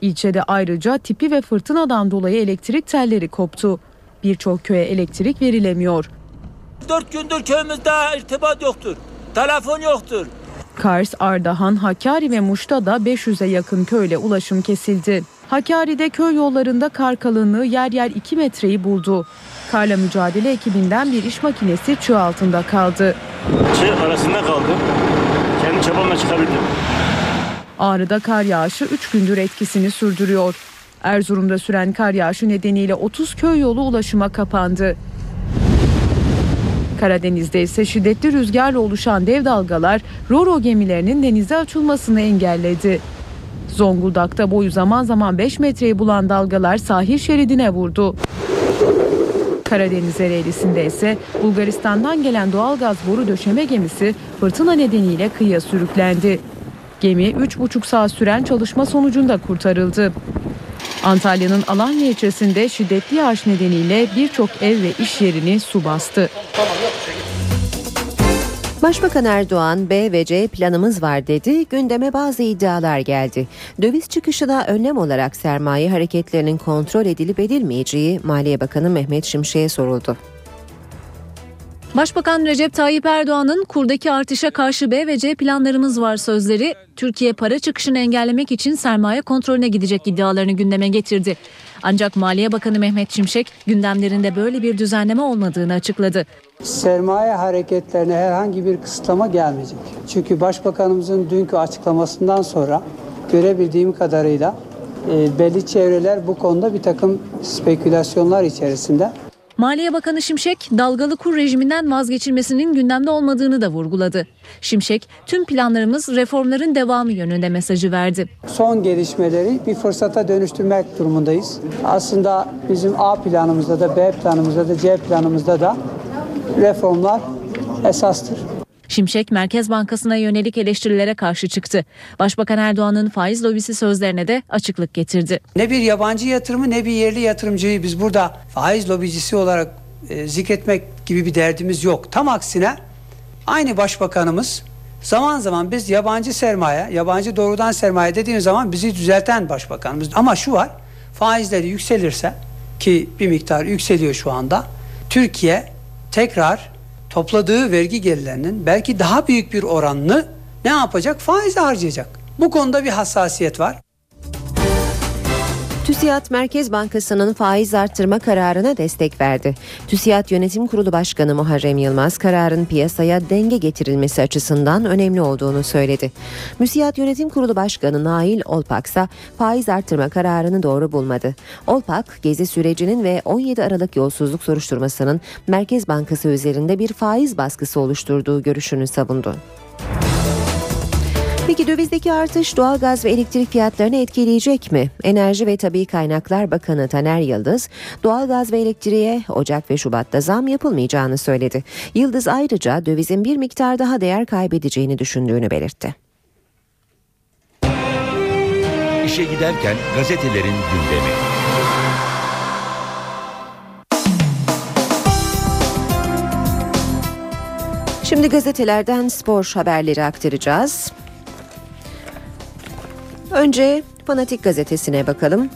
İlçede ayrıca tipi ve fırtınadan dolayı elektrik telleri koptu. Birçok köye elektrik verilemiyor. Dört gündür köyümüzde irtibat yoktur. Telefon yoktur. Kars, Ardahan, Hakkari ve Muş'ta da 500'e yakın köyle ulaşım kesildi. Hakkari'de köy yollarında kar kalınlığı yer yer 2 metreyi buldu. Karla mücadele ekibinden bir iş makinesi çığ altında kaldı. Çığ arasında kaldım. Kendi çabamla çıkabildim. Ağrı'da kar yağışı 3 gündür etkisini sürdürüyor. Erzurum'da süren kar yağışı nedeniyle 30 köy yolu ulaşıma kapandı. Karadeniz'de ise şiddetli rüzgarla oluşan dev dalgalar Roro gemilerinin denize açılmasını engelledi. Zonguldak'ta boyu zaman zaman 5 metreyi bulan dalgalar sahil şeridine vurdu. Karadeniz Ereğlisi'nde ise Bulgaristan'dan gelen doğalgaz boru döşeme gemisi fırtına nedeniyle kıyıya sürüklendi. Gemi 3,5 saat süren çalışma sonucunda kurtarıldı. Antalya'nın Alanya ilçesinde şiddetli yağış nedeniyle birçok ev ve iş yerini su bastı. Başbakan Erdoğan B ve C planımız var dedi. Gündeme bazı iddialar geldi. Döviz çıkışına önlem olarak sermaye hareketlerinin kontrol edilip edilmeyeceği Maliye Bakanı Mehmet Şimşek'e soruldu. Başbakan Recep Tayyip Erdoğan'ın kurdaki artışa karşı B ve C planlarımız var sözleri Türkiye para çıkışını engellemek için sermaye kontrolüne gidecek iddialarını gündeme getirdi. Ancak Maliye Bakanı Mehmet Şimşek gündemlerinde böyle bir düzenleme olmadığını açıkladı. Sermaye hareketlerine herhangi bir kısıtlama gelmeyecek. Çünkü Başbakanımızın dünkü açıklamasından sonra görebildiğim kadarıyla e, belli çevreler bu konuda bir takım spekülasyonlar içerisinde. Maliye Bakanı Şimşek dalgalı kur rejiminden vazgeçilmesinin gündemde olmadığını da vurguladı. Şimşek tüm planlarımız reformların devamı yönünde mesajı verdi. Son gelişmeleri bir fırsata dönüştürmek durumundayız. Aslında bizim A planımızda da B planımızda da C planımızda da reformlar esastır. Şimşek Merkez Bankası'na yönelik eleştirilere karşı çıktı. Başbakan Erdoğan'ın faiz lobisi sözlerine de açıklık getirdi. Ne bir yabancı yatırımı ne bir yerli yatırımcıyı biz burada faiz lobicisi olarak e, zikretmek gibi bir derdimiz yok. Tam aksine aynı başbakanımız zaman zaman biz yabancı sermaye, yabancı doğrudan sermaye dediğimiz zaman bizi düzelten başbakanımız. Ama şu var faizleri yükselirse ki bir miktar yükseliyor şu anda. Türkiye tekrar topladığı vergi gelirlerinin belki daha büyük bir oranını ne yapacak? Faize harcayacak. Bu konuda bir hassasiyet var. TÜSİAD Merkez Bankası'nın faiz arttırma kararına destek verdi. TÜSİAD Yönetim Kurulu Başkanı Muharrem Yılmaz kararın piyasaya denge getirilmesi açısından önemli olduğunu söyledi. MÜSİAD Yönetim Kurulu Başkanı Nail Olpak ise faiz arttırma kararını doğru bulmadı. Olpak, gezi sürecinin ve 17 Aralık yolsuzluk soruşturmasının Merkez Bankası üzerinde bir faiz baskısı oluşturduğu görüşünü savundu. Peki dövizdeki artış doğalgaz ve elektrik fiyatlarını etkileyecek mi? Enerji ve Tabi Kaynaklar Bakanı Taner Yıldız, doğalgaz ve elektriğe Ocak ve Şubat'ta zam yapılmayacağını söyledi. Yıldız ayrıca dövizin bir miktar daha değer kaybedeceğini düşündüğünü belirtti. İşe giderken gazetelerin gündemi. Şimdi gazetelerden spor haberleri aktaracağız. Önce Fanatik gazetesine bakalım.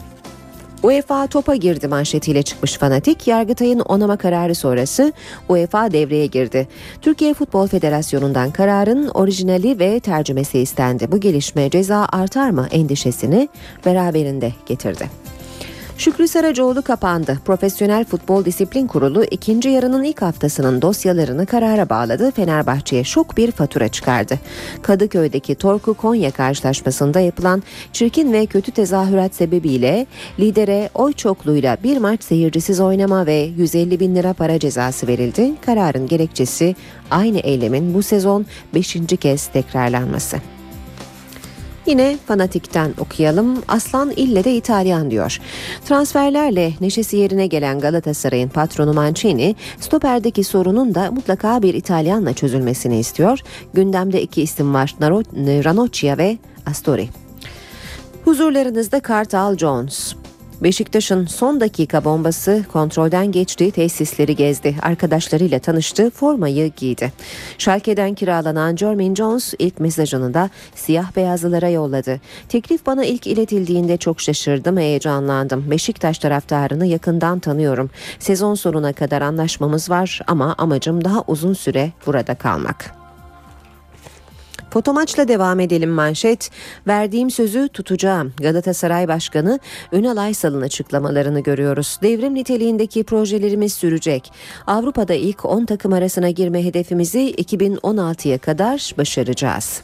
UEFA topa girdi manşetiyle çıkmış Fanatik, Yargıtay'ın onama kararı sonrası UEFA devreye girdi. Türkiye Futbol Federasyonu'ndan kararın orijinali ve tercümesi istendi. Bu gelişme ceza artar mı endişesini beraberinde getirdi. Şükrü Saracoğlu kapandı. Profesyonel Futbol Disiplin Kurulu ikinci yarının ilk haftasının dosyalarını karara bağladı. Fenerbahçe'ye şok bir fatura çıkardı. Kadıköy'deki Torku Konya karşılaşmasında yapılan çirkin ve kötü tezahürat sebebiyle lidere oy çokluğuyla bir maç seyircisiz oynama ve 150 bin lira para cezası verildi. Kararın gerekçesi aynı eylemin bu sezon 5. kez tekrarlanması. Yine fanatikten okuyalım. Aslan ille de İtalyan diyor. Transferlerle neşesi yerine gelen Galatasaray'ın patronu Mancini, stoperdeki sorunun da mutlaka bir İtalyanla çözülmesini istiyor. Gündemde iki isim var. Ranocchia ve Astori. Huzurlarınızda Kartal Jones. Beşiktaş'ın son dakika bombası kontrolden geçti, tesisleri gezdi, arkadaşlarıyla tanıştı, formayı giydi. Schalke'den kiralanan Jermaine Jones ilk mesajını da siyah beyazlılara yolladı. Teklif bana ilk iletildiğinde çok şaşırdım, heyecanlandım. Beşiktaş taraftarını yakından tanıyorum. Sezon sonuna kadar anlaşmamız var ama amacım daha uzun süre burada kalmak. Fotomaçla devam edelim manşet. Verdiğim sözü tutacağım. Galatasaray Başkanı Ünal Aysal'ın açıklamalarını görüyoruz. Devrim niteliğindeki projelerimiz sürecek. Avrupa'da ilk 10 takım arasına girme hedefimizi 2016'ya kadar başaracağız.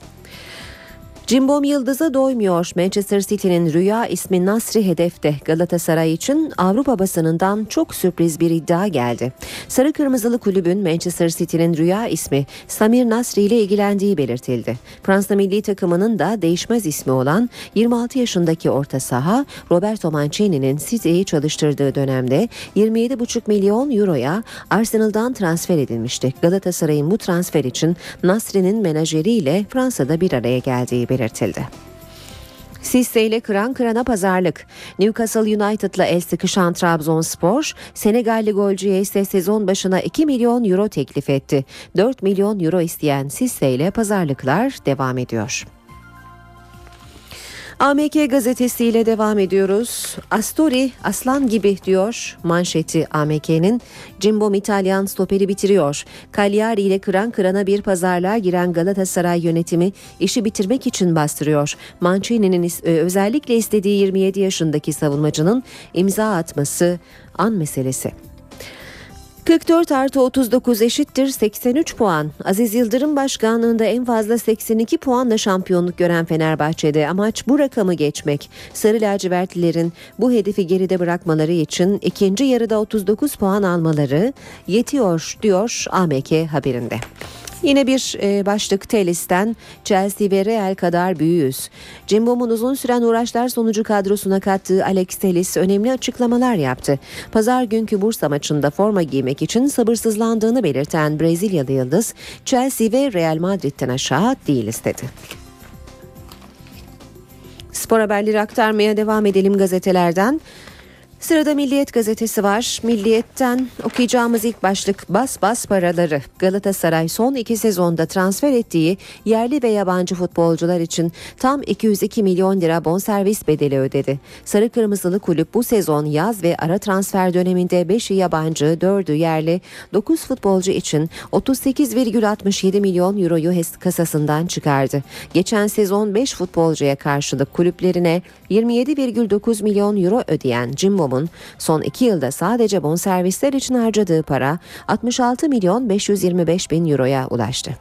Cimbom Yıldız'a doymuyor. Manchester City'nin rüya ismi Nasri hedefte. Galatasaray için Avrupa basınından çok sürpriz bir iddia geldi. Sarı Kırmızılı kulübün Manchester City'nin rüya ismi Samir Nasri ile ilgilendiği belirtildi. Fransa milli takımının da değişmez ismi olan 26 yaşındaki orta saha Roberto Mancini'nin City'yi çalıştırdığı dönemde 27,5 milyon euroya Arsenal'dan transfer edilmişti. Galatasaray'ın bu transfer için Nasri'nin menajeriyle Fransa'da bir araya geldiği. Sisse ile kıran kırana pazarlık. Newcastle United'la el sıkışan Trabzonspor, Senegalli golcüye ise sezon başına 2 milyon euro teklif etti. 4 milyon euro isteyen Sisse ile pazarlıklar devam ediyor. AMK gazetesiyle devam ediyoruz. Astori aslan gibi diyor manşeti AMK'nin. Cimbom İtalyan stoperi bitiriyor. Cagliari ile kıran kırana bir pazarlığa giren Galatasaray yönetimi işi bitirmek için bastırıyor. Mancini'nin e, özellikle istediği 27 yaşındaki savunmacının imza atması an meselesi. 44 artı 39 eşittir 83 puan. Aziz Yıldırım başkanlığında en fazla 82 puanla şampiyonluk gören Fenerbahçe'de amaç bu rakamı geçmek. Sarı lacivertlilerin bu hedefi geride bırakmaları için ikinci yarıda 39 puan almaları yetiyor diyor AMK haberinde. Yine bir e, başlık Telis'ten Chelsea ve Real kadar büyüğüz. Cimbom'un uzun süren uğraşlar sonucu kadrosuna kattığı Alex Telis önemli açıklamalar yaptı. Pazar günkü Bursa maçında forma giymek için sabırsızlandığını belirten Brezilyalı Yıldız, Chelsea ve Real Madrid'den aşağı değiliz dedi. Spor haberleri aktarmaya devam edelim gazetelerden. Sırada Milliyet gazetesi var. Milliyet'ten okuyacağımız ilk başlık bas bas paraları. Galatasaray son iki sezonda transfer ettiği yerli ve yabancı futbolcular için tam 202 milyon lira bonservis bedeli ödedi. Sarı Kırmızılı kulüp bu sezon yaz ve ara transfer döneminde 5'i yabancı, 4'ü yerli, 9 futbolcu için 38,67 milyon euroyu kasasından çıkardı. Geçen sezon 5 futbolcuya karşılık kulüplerine 27,9 milyon euro ödeyen Cimbom Toplamın son iki yılda sadece bonservisler için harcadığı para 66 milyon 525 bin euroya ulaştı.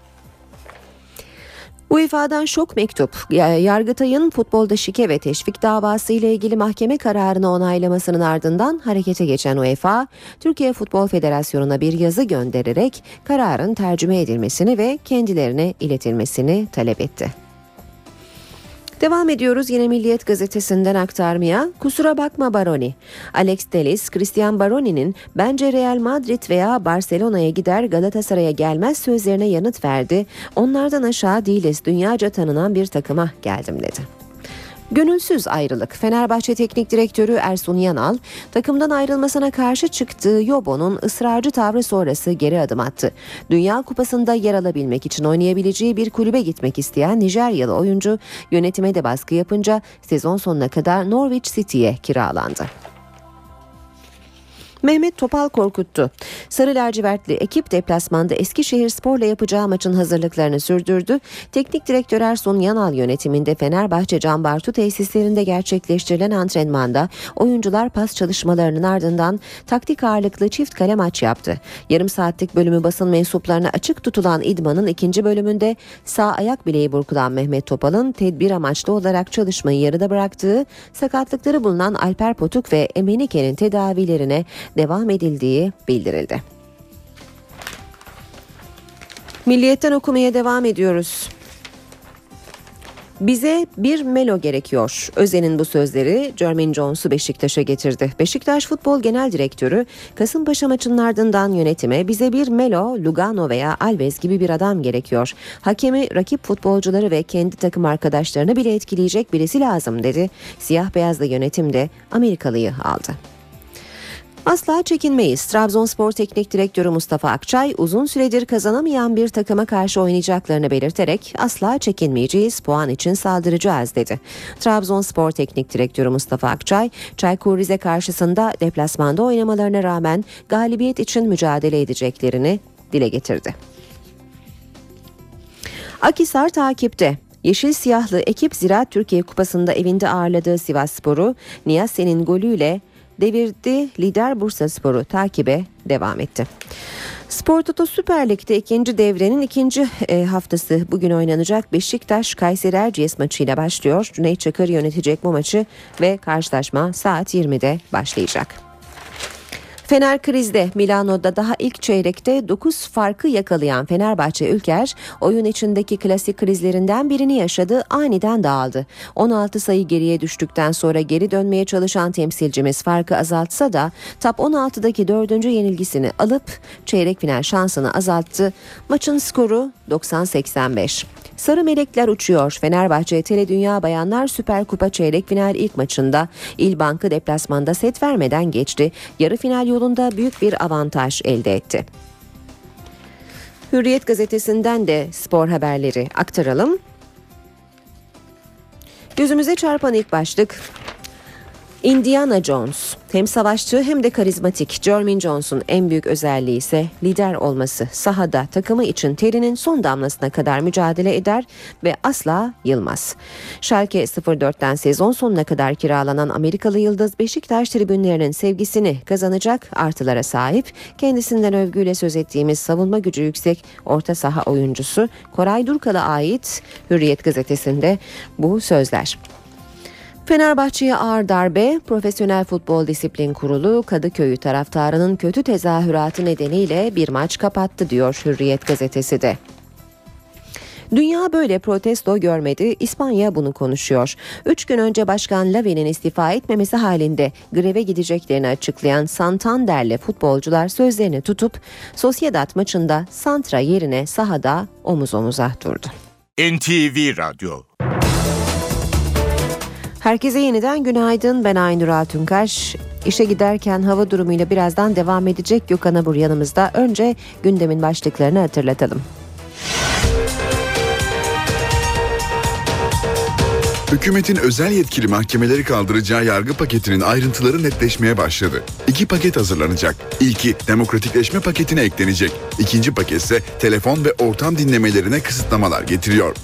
UEFA'dan şok mektup. Yargıtay'ın futbolda şike ve teşvik davası ile ilgili mahkeme kararını onaylamasının ardından harekete geçen UEFA, Türkiye Futbol Federasyonu'na bir yazı göndererek kararın tercüme edilmesini ve kendilerine iletilmesini talep etti. Devam ediyoruz yine Milliyet gazetesinden aktarmaya. Kusura bakma Baroni. Alex Delis, Christian Baroni'nin bence Real Madrid veya Barcelona'ya gider Galatasaray'a gelmez sözlerine yanıt verdi. Onlardan aşağı değiliz. Dünyaca tanınan bir takıma geldim dedi. Gönülsüz ayrılık. Fenerbahçe Teknik Direktörü Ersun Yanal takımdan ayrılmasına karşı çıktığı Yobo'nun ısrarcı tavrı sonrası geri adım attı. Dünya Kupası'nda yer alabilmek için oynayabileceği bir kulübe gitmek isteyen Nijeryalı oyuncu yönetime de baskı yapınca sezon sonuna kadar Norwich City'ye kiralandı. Mehmet Topal korkuttu. Sarı lacivertli ekip deplasmanda Eskişehir Spor'la yapacağı maçın hazırlıklarını sürdürdü. Teknik direktör Ersun Yanal yönetiminde Fenerbahçe Can Bartu tesislerinde gerçekleştirilen antrenmanda oyuncular pas çalışmalarının ardından taktik ağırlıklı çift kale maç yaptı. Yarım saatlik bölümü basın mensuplarına açık tutulan idmanın ikinci bölümünde sağ ayak bileği burkulan Mehmet Topal'ın tedbir amaçlı olarak çalışmayı yarıda bıraktığı, sakatlıkları bulunan Alper Potuk ve Emenike'nin tedavilerine devam edildiği bildirildi. Milliyetten okumaya devam ediyoruz. Bize bir Melo gerekiyor. Özen'in bu sözleri Jermaine Jones'u Beşiktaş'a getirdi. Beşiktaş Futbol Genel Direktörü Kasımpaşa maçının ardından yönetime bize bir Melo, Lugano veya Alves gibi bir adam gerekiyor. Hakemi, rakip futbolcuları ve kendi takım arkadaşlarını bile etkileyecek birisi lazım dedi. Siyah beyazlı yönetim de Amerikalıyı aldı. Asla çekinmeyiz. Trabzonspor Teknik Direktörü Mustafa Akçay uzun süredir kazanamayan bir takıma karşı oynayacaklarını belirterek asla çekinmeyeceğiz, puan için saldıracağız dedi. Trabzonspor Teknik Direktörü Mustafa Akçay, Çaykur Rize karşısında deplasmanda oynamalarına rağmen galibiyet için mücadele edeceklerini dile getirdi. Akisar takipte. Yeşil siyahlı ekip Ziraat Türkiye Kupası'nda evinde ağırladığı Sivas Sporu Niyase'nin golüyle devirdi. Lider Bursa Sporu takibe devam etti. Spor Toto Süper Lig'de ikinci devrenin ikinci e, haftası bugün oynanacak Beşiktaş Kayseri Erciyes maçıyla başlıyor. Cüneyt Çakır yönetecek bu maçı ve karşılaşma saat 20'de başlayacak. Fener krizde Milano'da daha ilk çeyrekte 9 farkı yakalayan Fenerbahçe Ülker oyun içindeki klasik krizlerinden birini yaşadı aniden dağıldı. 16 sayı geriye düştükten sonra geri dönmeye çalışan temsilcimiz farkı azaltsa da Top 16'daki dördüncü yenilgisini alıp çeyrek final şansını azalttı. Maçın skoru 90-85. Sarı melekler uçuyor. Fenerbahçe Tele Dünya Bayanlar Süper Kupa çeyrek final ilk maçında İl Bankı deplasmanda set vermeden geçti. Yarı final yolunda büyük bir avantaj elde etti. Hürriyet gazetesinden de spor haberleri aktaralım. Gözümüze çarpan ilk başlık Indiana Jones hem savaşçı hem de karizmatik Jermaine Jones'un en büyük özelliği ise lider olması. Sahada takımı için terinin son damlasına kadar mücadele eder ve asla yılmaz. Schalke 04'ten sezon sonuna kadar kiralanan Amerikalı Yıldız Beşiktaş tribünlerinin sevgisini kazanacak artılara sahip. Kendisinden övgüyle söz ettiğimiz savunma gücü yüksek orta saha oyuncusu Koray Durkal'a ait Hürriyet gazetesinde bu sözler. Fenerbahçe'ye ağır darbe, Profesyonel Futbol Disiplin Kurulu Kadıköy'ü taraftarının kötü tezahüratı nedeniyle bir maç kapattı diyor Hürriyet gazetesi de. Dünya böyle protesto görmedi, İspanya bunu konuşuyor. Üç gün önce Başkan Lavi'nin istifa etmemesi halinde greve gideceklerini açıklayan Santander'le futbolcular sözlerini tutup Sociedad maçında Santra yerine sahada omuz omuza durdu. NTV Radyo Herkese yeniden günaydın. Ben Aynur Altunkaş. İşe giderken hava durumuyla birazdan devam edecek Gökhan Abur yanımızda. Önce gündemin başlıklarını hatırlatalım. Hükümetin özel yetkili mahkemeleri kaldıracağı yargı paketinin ayrıntıları netleşmeye başladı. İki paket hazırlanacak. İlki demokratikleşme paketine eklenecek. İkinci paket ise telefon ve ortam dinlemelerine kısıtlamalar getiriyor.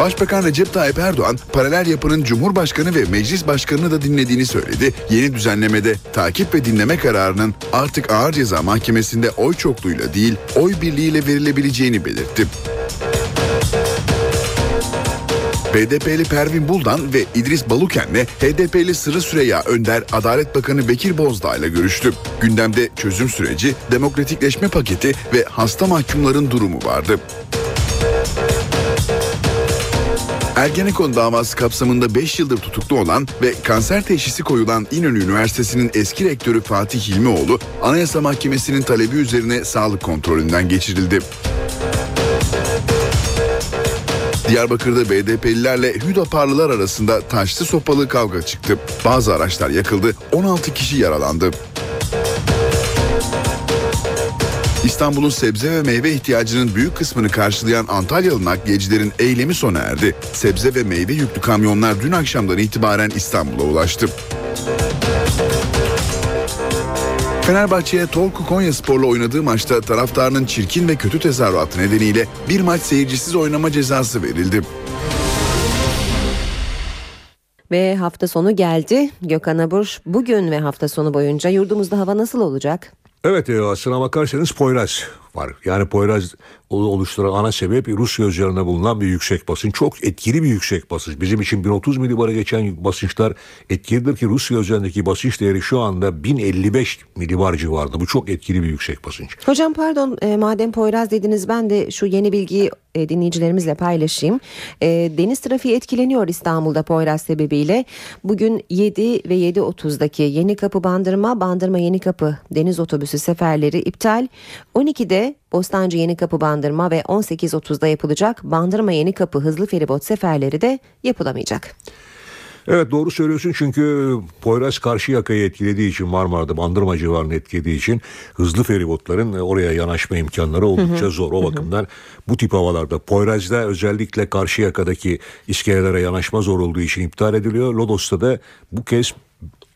Başbakan Recep Tayyip Erdoğan paralel yapının Cumhurbaşkanı ve Meclis Başkanı'nı da dinlediğini söyledi. Yeni düzenlemede takip ve dinleme kararının artık Ağır Ceza Mahkemesi'nde oy çokluğuyla değil oy birliğiyle verilebileceğini belirtti. BDP'li Pervin Buldan ve İdris Baluken'le HDP'li Sırrı Süreyya Önder Adalet Bakanı Bekir Bozdağ ile görüştü. Gündemde çözüm süreci, demokratikleşme paketi ve hasta mahkumların durumu vardı. Ergenekon davası kapsamında 5 yıldır tutuklu olan ve kanser teşhisi koyulan İnönü Üniversitesi'nin eski rektörü Fatih Hilmioğlu, Anayasa Mahkemesi'nin talebi üzerine sağlık kontrolünden geçirildi. Diyarbakır'da BDP'lilerle Hüdaparlılar arasında taşlı sopalı kavga çıktı. Bazı araçlar yakıldı, 16 kişi yaralandı. İstanbul'un sebze ve meyve ihtiyacının büyük kısmını karşılayan Antalyalı nakliyecilerin eylemi sona erdi. Sebze ve meyve yüklü kamyonlar dün akşamdan itibaren İstanbul'a ulaştı. Fenerbahçe'ye Tolku Konya Spor'la oynadığı maçta taraftarının çirkin ve kötü tezahüratı nedeniyle bir maç seyircisiz oynama cezası verildi. Ve hafta sonu geldi. Gökhan Abur bugün ve hafta sonu boyunca yurdumuzda hava nasıl olacak? Evet e, aslına bakarsanız Poyraz var. Yani Poyraz oluşturan ana sebep Rusya üzerinde bulunan bir yüksek basınç. Çok etkili bir yüksek basınç. Bizim için 1030 milibara geçen basınçlar etkilidir ki Rusya üzerindeki basınç değeri şu anda 1055 milibar civarında. Bu çok etkili bir yüksek basınç. Hocam pardon e, madem Poyraz dediniz ben de şu yeni bilgiyi e, dinleyicilerimizle paylaşayım. E, deniz trafiği etkileniyor İstanbul'da Poyraz sebebiyle. Bugün 7 ve 7.30'daki Yeni Kapı Bandırma, Bandırma Yeni Kapı deniz otobüsü seferleri iptal. 12'de Bostancı Yeni Kapı Bandırma ve 18.30'da yapılacak Bandırma Yeni Kapı hızlı feribot seferleri de yapılamayacak. Evet doğru söylüyorsun çünkü Poyraz karşı yakayı etkilediği için Marmara'da Bandırma civarını etkilediği için hızlı feribotların oraya yanaşma imkanları oldukça hı hı. zor. O bakımdan bu tip havalarda Poyraz'da özellikle karşı yakadaki iskelelere yanaşma zor olduğu için iptal ediliyor. Lodos'ta da bu kez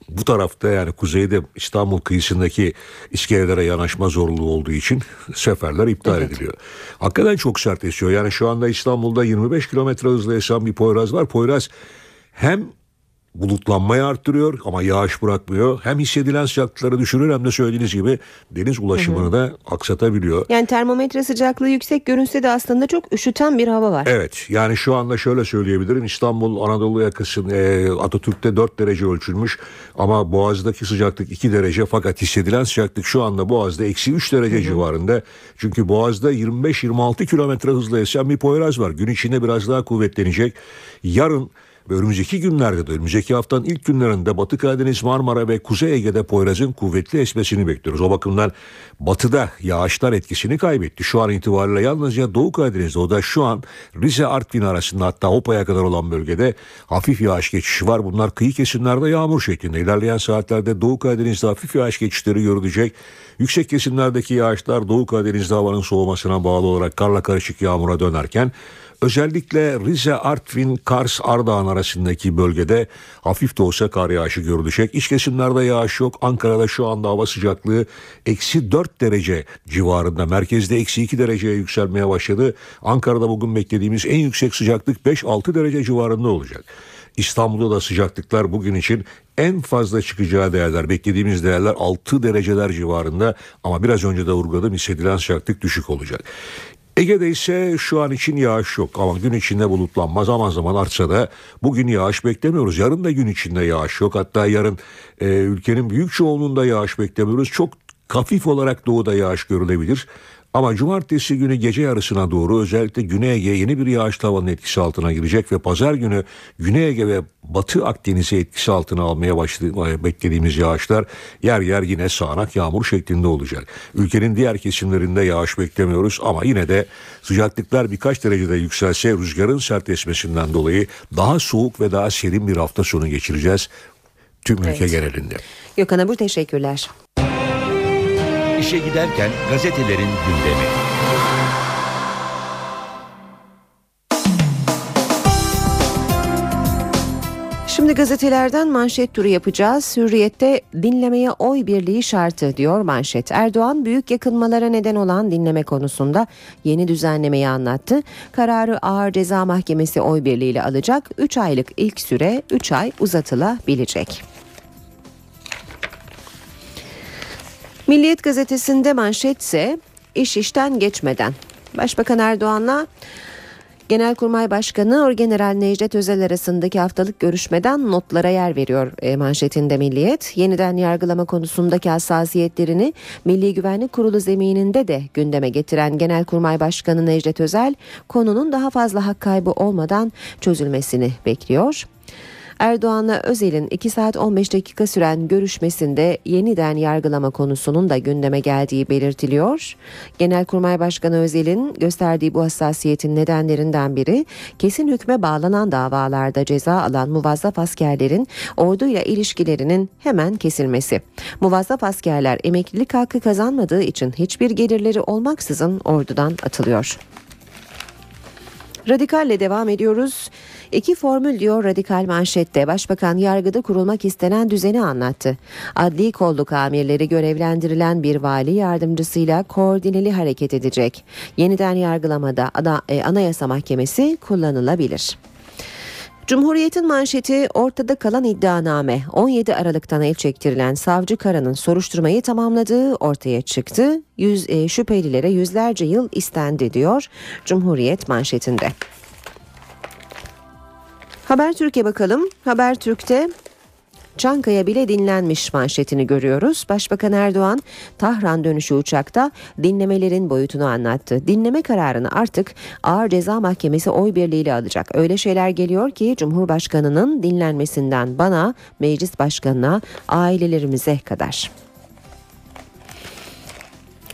bu tarafta yani kuzeyde İstanbul kıyısındaki iskelelere yanaşma zorluğu olduğu için seferler iptal evet. ediliyor. Hakikaten çok sert esiyor. Yani şu anda İstanbul'da 25 kilometre hızla esen bir Poyraz var. Poyraz hem bulutlanmayı arttırıyor ama yağış bırakmıyor. Hem hissedilen sıcaklıkları düşürür hem de söylediğiniz gibi deniz ulaşımını da aksatabiliyor. Yani termometre sıcaklığı yüksek görünse de aslında çok üşüten bir hava var. Evet yani şu anda şöyle söyleyebilirim İstanbul Anadolu yakasında e, Atatürk'te 4 derece ölçülmüş ama Boğaz'daki sıcaklık 2 derece fakat hissedilen sıcaklık şu anda Boğaz'da eksi 3 derece civarında. Çünkü Boğaz'da 25-26 kilometre hızla esen bir Poyraz var. Gün içinde biraz daha kuvvetlenecek. Yarın ve önümüzdeki günlerde de önümüzdeki haftanın ilk günlerinde Batı Karadeniz, Marmara ve Kuzey Ege'de Poyraz'ın kuvvetli esmesini bekliyoruz. O bakımdan batıda yağışlar etkisini kaybetti. Şu an itibariyle yalnızca Doğu Karadeniz'de o da şu an Rize Artvin arasında hatta Hopa'ya kadar olan bölgede hafif yağış geçişi var. Bunlar kıyı kesimlerde yağmur şeklinde. İlerleyen saatlerde Doğu Karadeniz'de hafif yağış geçişleri görülecek. Yüksek kesimlerdeki yağışlar Doğu Karadeniz'de havanın soğumasına bağlı olarak karla karışık yağmura dönerken Özellikle Rize, Artvin, Kars, Ardahan arasındaki bölgede hafif de olsa kar yağışı görülecek. İç kesimlerde yağış yok. Ankara'da şu anda hava sıcaklığı eksi 4 derece civarında. Merkezde eksi 2 dereceye yükselmeye başladı. Ankara'da bugün beklediğimiz en yüksek sıcaklık 5-6 derece civarında olacak. İstanbul'da da sıcaklıklar bugün için en fazla çıkacağı değerler beklediğimiz değerler 6 dereceler civarında ama biraz önce de vurguladım hissedilen sıcaklık düşük olacak. Ege'de ise şu an için yağış yok ama gün içinde bulutlanma zaman zaman artsa da bugün yağış beklemiyoruz. Yarın da gün içinde yağış yok. Hatta yarın e, ülkenin büyük çoğunluğunda yağış beklemiyoruz. Çok hafif olarak doğuda yağış görülebilir. Ama cumartesi günü gece yarısına doğru özellikle Güney Ege yeni bir yağış tavanın etkisi altına girecek ve pazar günü Güney Ege ve Batı Akdeniz'i etkisi altına almaya başladı, beklediğimiz yağışlar yer yer yine sağanak yağmur şeklinde olacak. Ülkenin diğer kesimlerinde yağış beklemiyoruz ama yine de sıcaklıklar birkaç derecede yükselse rüzgarın sert esmesinden dolayı daha soğuk ve daha serin bir hafta sonu geçireceğiz tüm ülke Evet. genelinde. Gökhan Abur teşekkürler. İşe giderken gazetelerin gündemi. Şimdi gazetelerden manşet turu yapacağız. Hürriyette dinlemeye oy birliği şartı diyor manşet. Erdoğan büyük yakınmalara neden olan dinleme konusunda yeni düzenlemeyi anlattı. Kararı Ağır Ceza Mahkemesi oy birliğiyle alacak. 3 aylık ilk süre 3 ay uzatılabilecek. Milliyet gazetesinde manşetse iş işten geçmeden. Başbakan Erdoğan'la Genelkurmay Başkanı Orgeneral Necdet Özel arasındaki haftalık görüşmeden notlara yer veriyor e, manşetinde Milliyet. Yeniden yargılama konusundaki hassasiyetlerini Milli Güvenlik Kurulu zemininde de gündeme getiren Genelkurmay Başkanı Necdet Özel konunun daha fazla hak kaybı olmadan çözülmesini bekliyor. Erdoğan'la Özel'in 2 saat 15 dakika süren görüşmesinde yeniden yargılama konusunun da gündeme geldiği belirtiliyor. Genelkurmay Başkanı Özel'in gösterdiği bu hassasiyetin nedenlerinden biri kesin hükme bağlanan davalarda ceza alan muvazzaf askerlerin orduyla ilişkilerinin hemen kesilmesi. Muvazzaf askerler emeklilik hakkı kazanmadığı için hiçbir gelirleri olmaksızın ordudan atılıyor. Radikalle devam ediyoruz. İki formül diyor radikal manşette. Başbakan yargıda kurulmak istenen düzeni anlattı. Adli kolluk amirleri görevlendirilen bir vali yardımcısıyla koordineli hareket edecek. Yeniden yargılamada Ada- e, Anayasa Mahkemesi kullanılabilir. Cumhuriyet'in manşeti ortada kalan iddianame 17 Aralık'tan el çektirilen savcı Kara'nın soruşturmayı tamamladığı ortaya çıktı. Yüz, e, şüphelilere yüzlerce yıl istendi diyor Cumhuriyet manşetinde. Habertürk'e bakalım. Habertürk'te Çankaya bile dinlenmiş manşetini görüyoruz. Başbakan Erdoğan Tahran dönüşü uçakta dinlemelerin boyutunu anlattı. Dinleme kararını artık Ağır Ceza Mahkemesi oy birliğiyle alacak. Öyle şeyler geliyor ki Cumhurbaşkanının dinlenmesinden bana, meclis başkanına, ailelerimize kadar.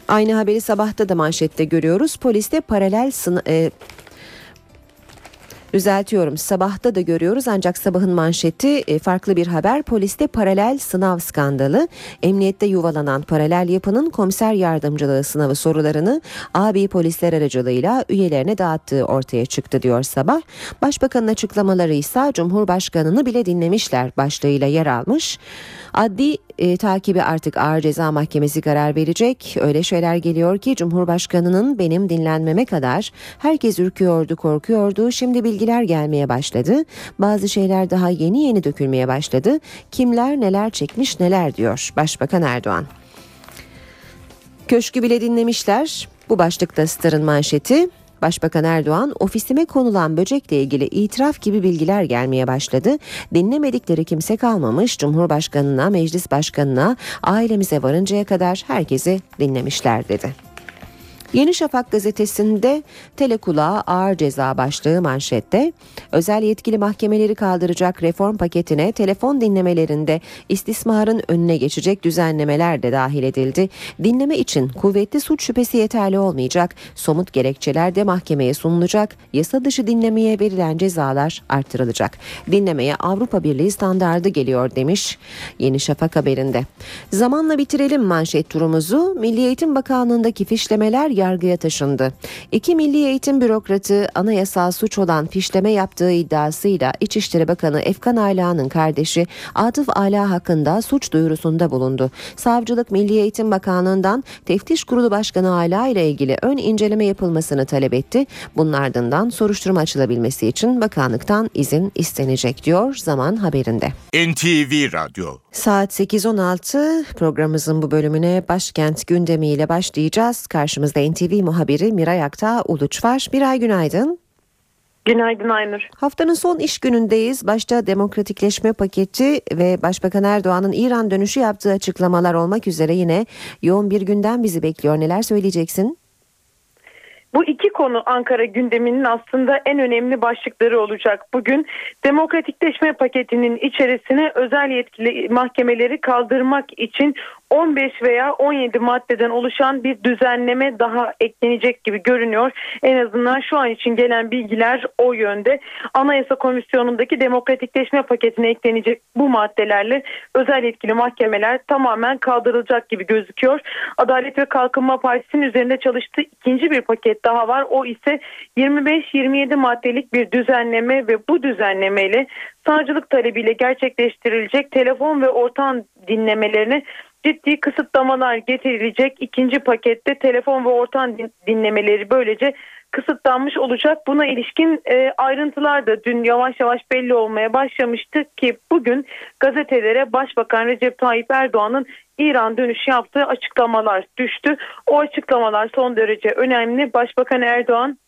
Aynı haberi sabahta da manşette görüyoruz. Poliste paralel sını- e, Düzeltiyorum sabahta da görüyoruz ancak sabahın manşeti e, farklı bir haber. Poliste paralel sınav skandalı. Emniyette yuvalanan paralel yapının komiser yardımcılığı sınavı sorularını abi polisler aracılığıyla üyelerine dağıttığı ortaya çıktı diyor sabah. Başbakanın açıklamaları ise Cumhurbaşkanını bile dinlemişler başlığıyla yer almış. Adli e, takibi artık Ağır Ceza Mahkemesi karar verecek. Öyle şeyler geliyor ki Cumhurbaşkanı'nın benim dinlenmeme kadar herkes ürküyordu, korkuyordu. Şimdi bilgiler gelmeye başladı. Bazı şeyler daha yeni yeni dökülmeye başladı. Kimler neler çekmiş neler diyor Başbakan Erdoğan. Köşkü bile dinlemişler. Bu başlıkta Star'ın manşeti. Başbakan Erdoğan ofisime konulan böcekle ilgili itiraf gibi bilgiler gelmeye başladı. Dinlemedikleri kimse kalmamış. Cumhurbaşkanına, meclis başkanına, ailemize varıncaya kadar herkesi dinlemişler dedi. Yeni Şafak gazetesinde telekulağa ağır ceza başlığı manşette özel yetkili mahkemeleri kaldıracak reform paketine telefon dinlemelerinde istismarın önüne geçecek düzenlemeler de dahil edildi. Dinleme için kuvvetli suç şüphesi yeterli olmayacak. Somut gerekçeler de mahkemeye sunulacak. Yasa dışı dinlemeye verilen cezalar artırılacak. Dinlemeye Avrupa Birliği standardı geliyor demiş Yeni Şafak haberinde. Zamanla bitirelim manşet turumuzu. Milli Eğitim Bakanlığı'ndaki fişlemeler yargıya taşındı. İki milli eğitim bürokratı anayasal suç olan fişleme yaptığı iddiasıyla İçişleri Bakanı Efkan Ala'nın kardeşi Atıf Ala hakkında suç duyurusunda bulundu. Savcılık Milli Eğitim Bakanlığı'ndan Teftiş Kurulu Başkanı Ala ile ilgili ön inceleme yapılmasını talep etti. Bunun ardından soruşturma açılabilmesi için bakanlıktan izin istenecek diyor Zaman haberinde. NTV Radyo Saat 8.16 programımızın bu bölümüne başkent gündemiyle başlayacağız. Karşımızda NTV muhabiri Miray Akta Uluç var. Miray günaydın. Günaydın Aynur. Haftanın son iş günündeyiz. Başta demokratikleşme paketi ve Başbakan Erdoğan'ın İran dönüşü yaptığı açıklamalar olmak üzere yine yoğun bir gündem bizi bekliyor. Neler söyleyeceksin? Bu iki konu Ankara gündeminin aslında en önemli başlıkları olacak. Bugün demokratikleşme paketinin içerisine özel yetkili mahkemeleri kaldırmak için 15 veya 17 maddeden oluşan bir düzenleme daha eklenecek gibi görünüyor. En azından şu an için gelen bilgiler o yönde. Anayasa Komisyonu'ndaki demokratikleşme paketine eklenecek bu maddelerle özel yetkili mahkemeler tamamen kaldırılacak gibi gözüküyor. Adalet ve Kalkınma Partisi'nin üzerinde çalıştığı ikinci bir paket daha var. O ise 25-27 maddelik bir düzenleme ve bu düzenlemeyle savcılık talebiyle gerçekleştirilecek telefon ve ortam dinlemelerini ciddi kısıtlamalar getirilecek. İkinci pakette telefon ve ortam dinlemeleri böylece kısıtlanmış olacak. Buna ilişkin e, ayrıntılar da dün yavaş yavaş belli olmaya başlamıştı ki bugün gazetelere Başbakan Recep Tayyip Erdoğan'ın İran dönüşü yaptığı açıklamalar düştü. O açıklamalar son derece önemli. Başbakan Erdoğan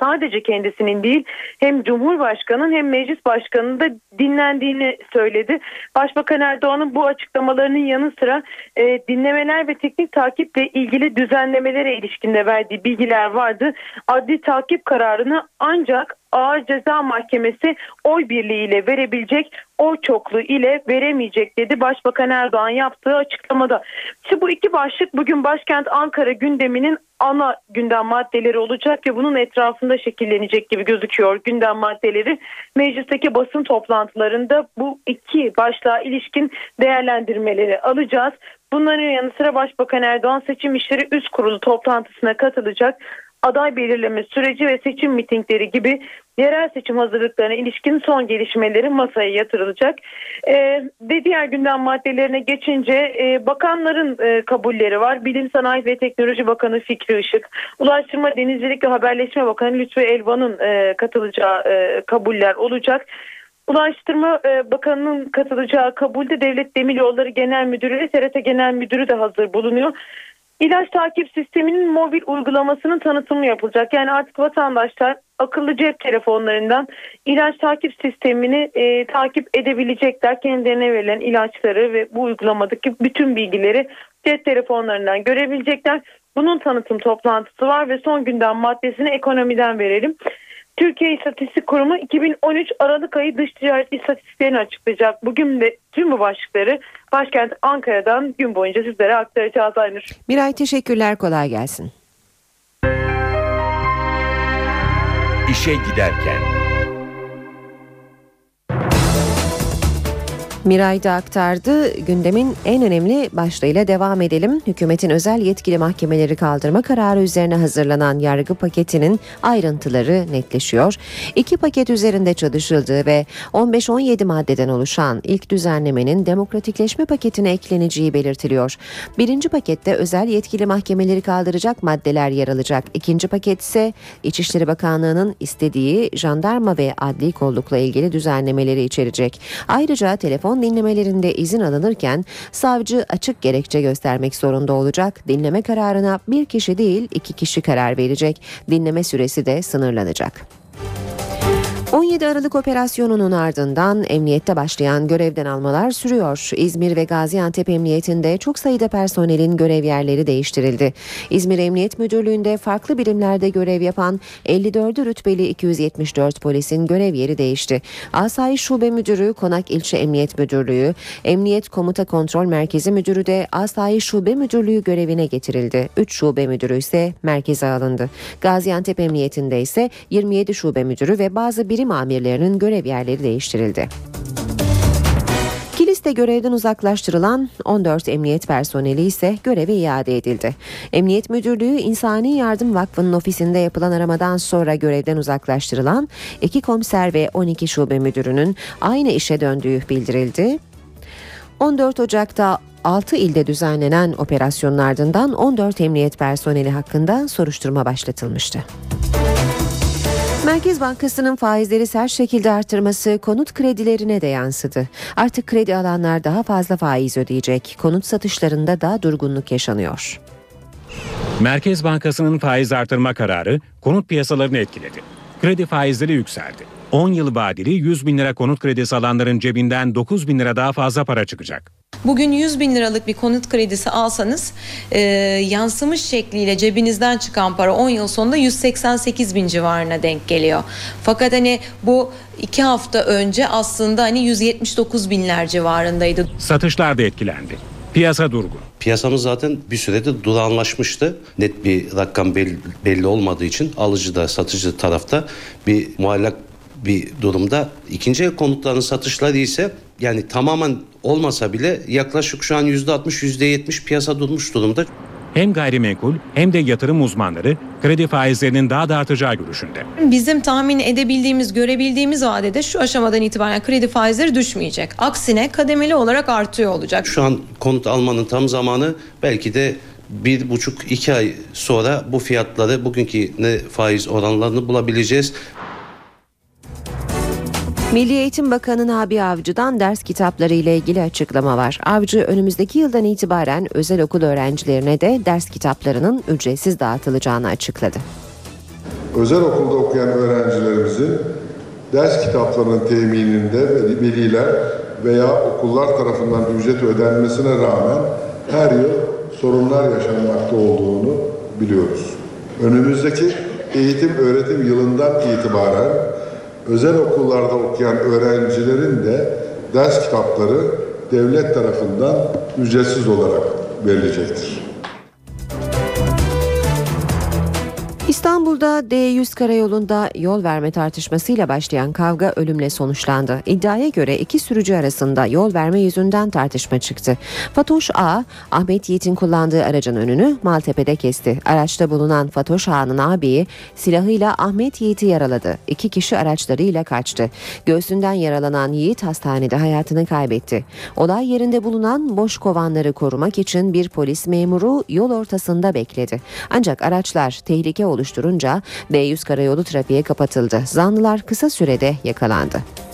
sadece kendisinin değil hem Cumhurbaşkanı'nın hem Meclis Başkanı'nın da dinlendiğini söyledi. Başbakan Erdoğan'ın bu açıklamalarının yanı sıra e, dinlemeler ve teknik takiple ilgili düzenlemelere ilişkinde verdiği bilgiler vardı. Adli takip kararını ancak Ağır Ceza Mahkemesi oy birliğiyle verebilecek, oy çokluğu ile veremeyecek dedi Başbakan Erdoğan yaptığı açıklamada. İşte bu iki başlık bugün başkent Ankara gündeminin ana gündem maddeleri olacak ve bunun etrafında şekillenecek gibi gözüküyor gündem maddeleri. Meclisteki basın toplantılarında bu iki başlığa ilişkin değerlendirmeleri alacağız. Bunların yanı sıra Başbakan Erdoğan seçim işleri üst kurulu toplantısına katılacak aday belirleme süreci ve seçim mitingleri gibi yerel seçim hazırlıklarına ilişkin son gelişmeleri masaya yatırılacak. Ee, ve diğer gündem maddelerine geçince e, bakanların e, kabulleri var. Bilim Sanayi ve Teknoloji Bakanı Fikri Işık, Ulaştırma Denizcilik ve Haberleşme Bakanı Lütfü Elvan'ın e, katılacağı e, kabuller olacak. Ulaştırma e, Bakanı'nın katılacağı kabulde Devlet Demiryolları Genel Müdürü ve TRT Genel Müdürü de hazır bulunuyor. İlaç takip sisteminin mobil uygulamasının tanıtımı yapılacak. Yani artık vatandaşlar akıllı cep telefonlarından ilaç takip sistemini e, takip edebilecekler. Kendilerine verilen ilaçları ve bu uygulamadaki bütün bilgileri cep telefonlarından görebilecekler. Bunun tanıtım toplantısı var ve son gündem maddesini ekonomiden verelim. Türkiye İstatistik Kurumu 2013 Aralık ayı dış ticaret istatistiklerini açıklayacak. Bugün de tüm bu başlıkları başkent Ankara'dan gün boyunca sizlere aktaracağız Aynur. Miray teşekkürler kolay gelsin. İşe giderken Miray da aktardı. Gündemin en önemli başlığıyla devam edelim. Hükümetin özel yetkili mahkemeleri kaldırma kararı üzerine hazırlanan yargı paketinin ayrıntıları netleşiyor. İki paket üzerinde çalışıldığı ve 15-17 maddeden oluşan ilk düzenlemenin demokratikleşme paketine ekleneceği belirtiliyor. Birinci pakette özel yetkili mahkemeleri kaldıracak maddeler yer alacak. İkinci paket ise İçişleri Bakanlığı'nın istediği jandarma ve adli kollukla ilgili düzenlemeleri içerecek. Ayrıca telefon dinlemelerinde izin alınırken savcı açık gerekçe göstermek zorunda olacak. Dinleme kararına bir kişi değil iki kişi karar verecek. Dinleme süresi de sınırlanacak. 17 Aralık operasyonunun ardından emniyette başlayan görevden almalar sürüyor. İzmir ve Gaziantep Emniyetinde çok sayıda personelin görev yerleri değiştirildi. İzmir Emniyet Müdürlüğü'nde farklı birimlerde görev yapan 54 rütbeli 274 polisin görev yeri değişti. Asayiş Şube Müdürü Konak İlçe Emniyet Müdürlüğü, Emniyet Komuta Kontrol Merkezi Müdürü de Asayiş Şube Müdürlüğü görevine getirildi. 3 şube müdürü ise merkeze alındı. Gaziantep Emniyetinde ise 27 şube müdürü ve bazı birim amirlerinin görev yerleri değiştirildi. Kilis'te görevden uzaklaştırılan 14 emniyet personeli ise göreve iade edildi. Emniyet Müdürlüğü İnsani Yardım Vakfı'nın ofisinde yapılan aramadan sonra görevden uzaklaştırılan 2 komiser ve 12 şube müdürünün aynı işe döndüğü bildirildi. 14 Ocak'ta 6 ilde düzenlenen operasyonun ardından 14 emniyet personeli hakkında soruşturma başlatılmıştı. Merkez Bankası'nın faizleri sert şekilde artırması konut kredilerine de yansıdı. Artık kredi alanlar daha fazla faiz ödeyecek. Konut satışlarında da durgunluk yaşanıyor. Merkez Bankası'nın faiz artırma kararı konut piyasalarını etkiledi. Kredi faizleri yükseldi. 10 yıl vadeli 100 bin lira konut kredisi alanların cebinden 9 bin lira daha fazla para çıkacak. Bugün 100 bin liralık bir konut kredisi alsanız e, yansımış şekliyle cebinizden çıkan para 10 yıl sonunda 188 bin civarına denk geliyor. Fakat hani bu iki hafta önce aslında hani 179 binler civarındaydı. Satışlar da etkilendi. Piyasa durgun. Piyasamız zaten bir süredir durağanlaşmıştı. Net bir rakam belli, belli olmadığı için alıcı da satıcı tarafta bir muallak bir durumda. İkinci el konutların satışları ise yani tamamen olmasa bile yaklaşık şu an %60 %70 piyasa durmuş durumda. Hem gayrimenkul hem de yatırım uzmanları kredi faizlerinin daha da artacağı görüşünde. Bizim tahmin edebildiğimiz, görebildiğimiz vadede şu aşamadan itibaren kredi faizleri düşmeyecek. Aksine kademeli olarak artıyor olacak. Şu an konut almanın tam zamanı belki de bir buçuk iki ay sonra bu fiyatları bugünkü ne faiz oranlarını bulabileceğiz. Milli Eğitim Bakanı Nabi Avcı'dan ders kitapları ile ilgili açıklama var. Avcı önümüzdeki yıldan itibaren özel okul öğrencilerine de ders kitaplarının ücretsiz dağıtılacağını açıkladı. Özel okulda okuyan öğrencilerimizin ders kitaplarının temininde veliler veya okullar tarafından ücret ödenmesine rağmen her yıl sorunlar yaşanmakta olduğunu biliyoruz. Önümüzdeki eğitim öğretim yılından itibaren özel okullarda okuyan öğrencilerin de ders kitapları devlet tarafından ücretsiz olarak verilecektir. İstanbul'da D100 karayolunda yol verme tartışmasıyla başlayan kavga ölümle sonuçlandı. İddiaya göre iki sürücü arasında yol verme yüzünden tartışma çıktı. Fatoş A, Ahmet Yiğit'in kullandığı aracın önünü Maltepe'de kesti. Araçta bulunan Fatoş A'nın abiyi silahıyla Ahmet Yiğit'i yaraladı. İki kişi araçlarıyla kaçtı. Göğsünden yaralanan Yiğit hastanede hayatını kaybetti. Olay yerinde bulunan boş kovanları korumak için bir polis memuru yol ortasında bekledi. Ancak araçlar tehlike oluşturunca D100 karayolu trafiğe kapatıldı. Zanlılar kısa sürede yakalandı.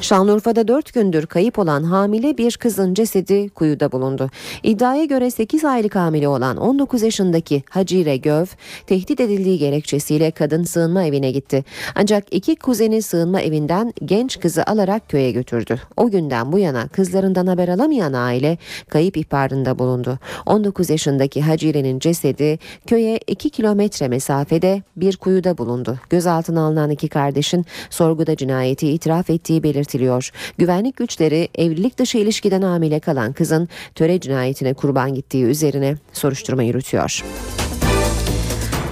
Şanlıurfa'da 4 gündür kayıp olan hamile bir kızın cesedi kuyuda bulundu. İddiaya göre 8 aylık hamile olan 19 yaşındaki Hacire Göv tehdit edildiği gerekçesiyle kadın sığınma evine gitti. Ancak iki kuzeni sığınma evinden genç kızı alarak köye götürdü. O günden bu yana kızlarından haber alamayan aile kayıp ihbarında bulundu. 19 yaşındaki Hacire'nin cesedi köye 2 kilometre mesafede bir kuyuda bulundu. Gözaltına alınan iki kardeşin sorguda cinayeti itiraf ettiği belirtildi belirtiliyor. Güvenlik güçleri evlilik dışı ilişkiden hamile kalan kızın töre cinayetine kurban gittiği üzerine soruşturma yürütüyor.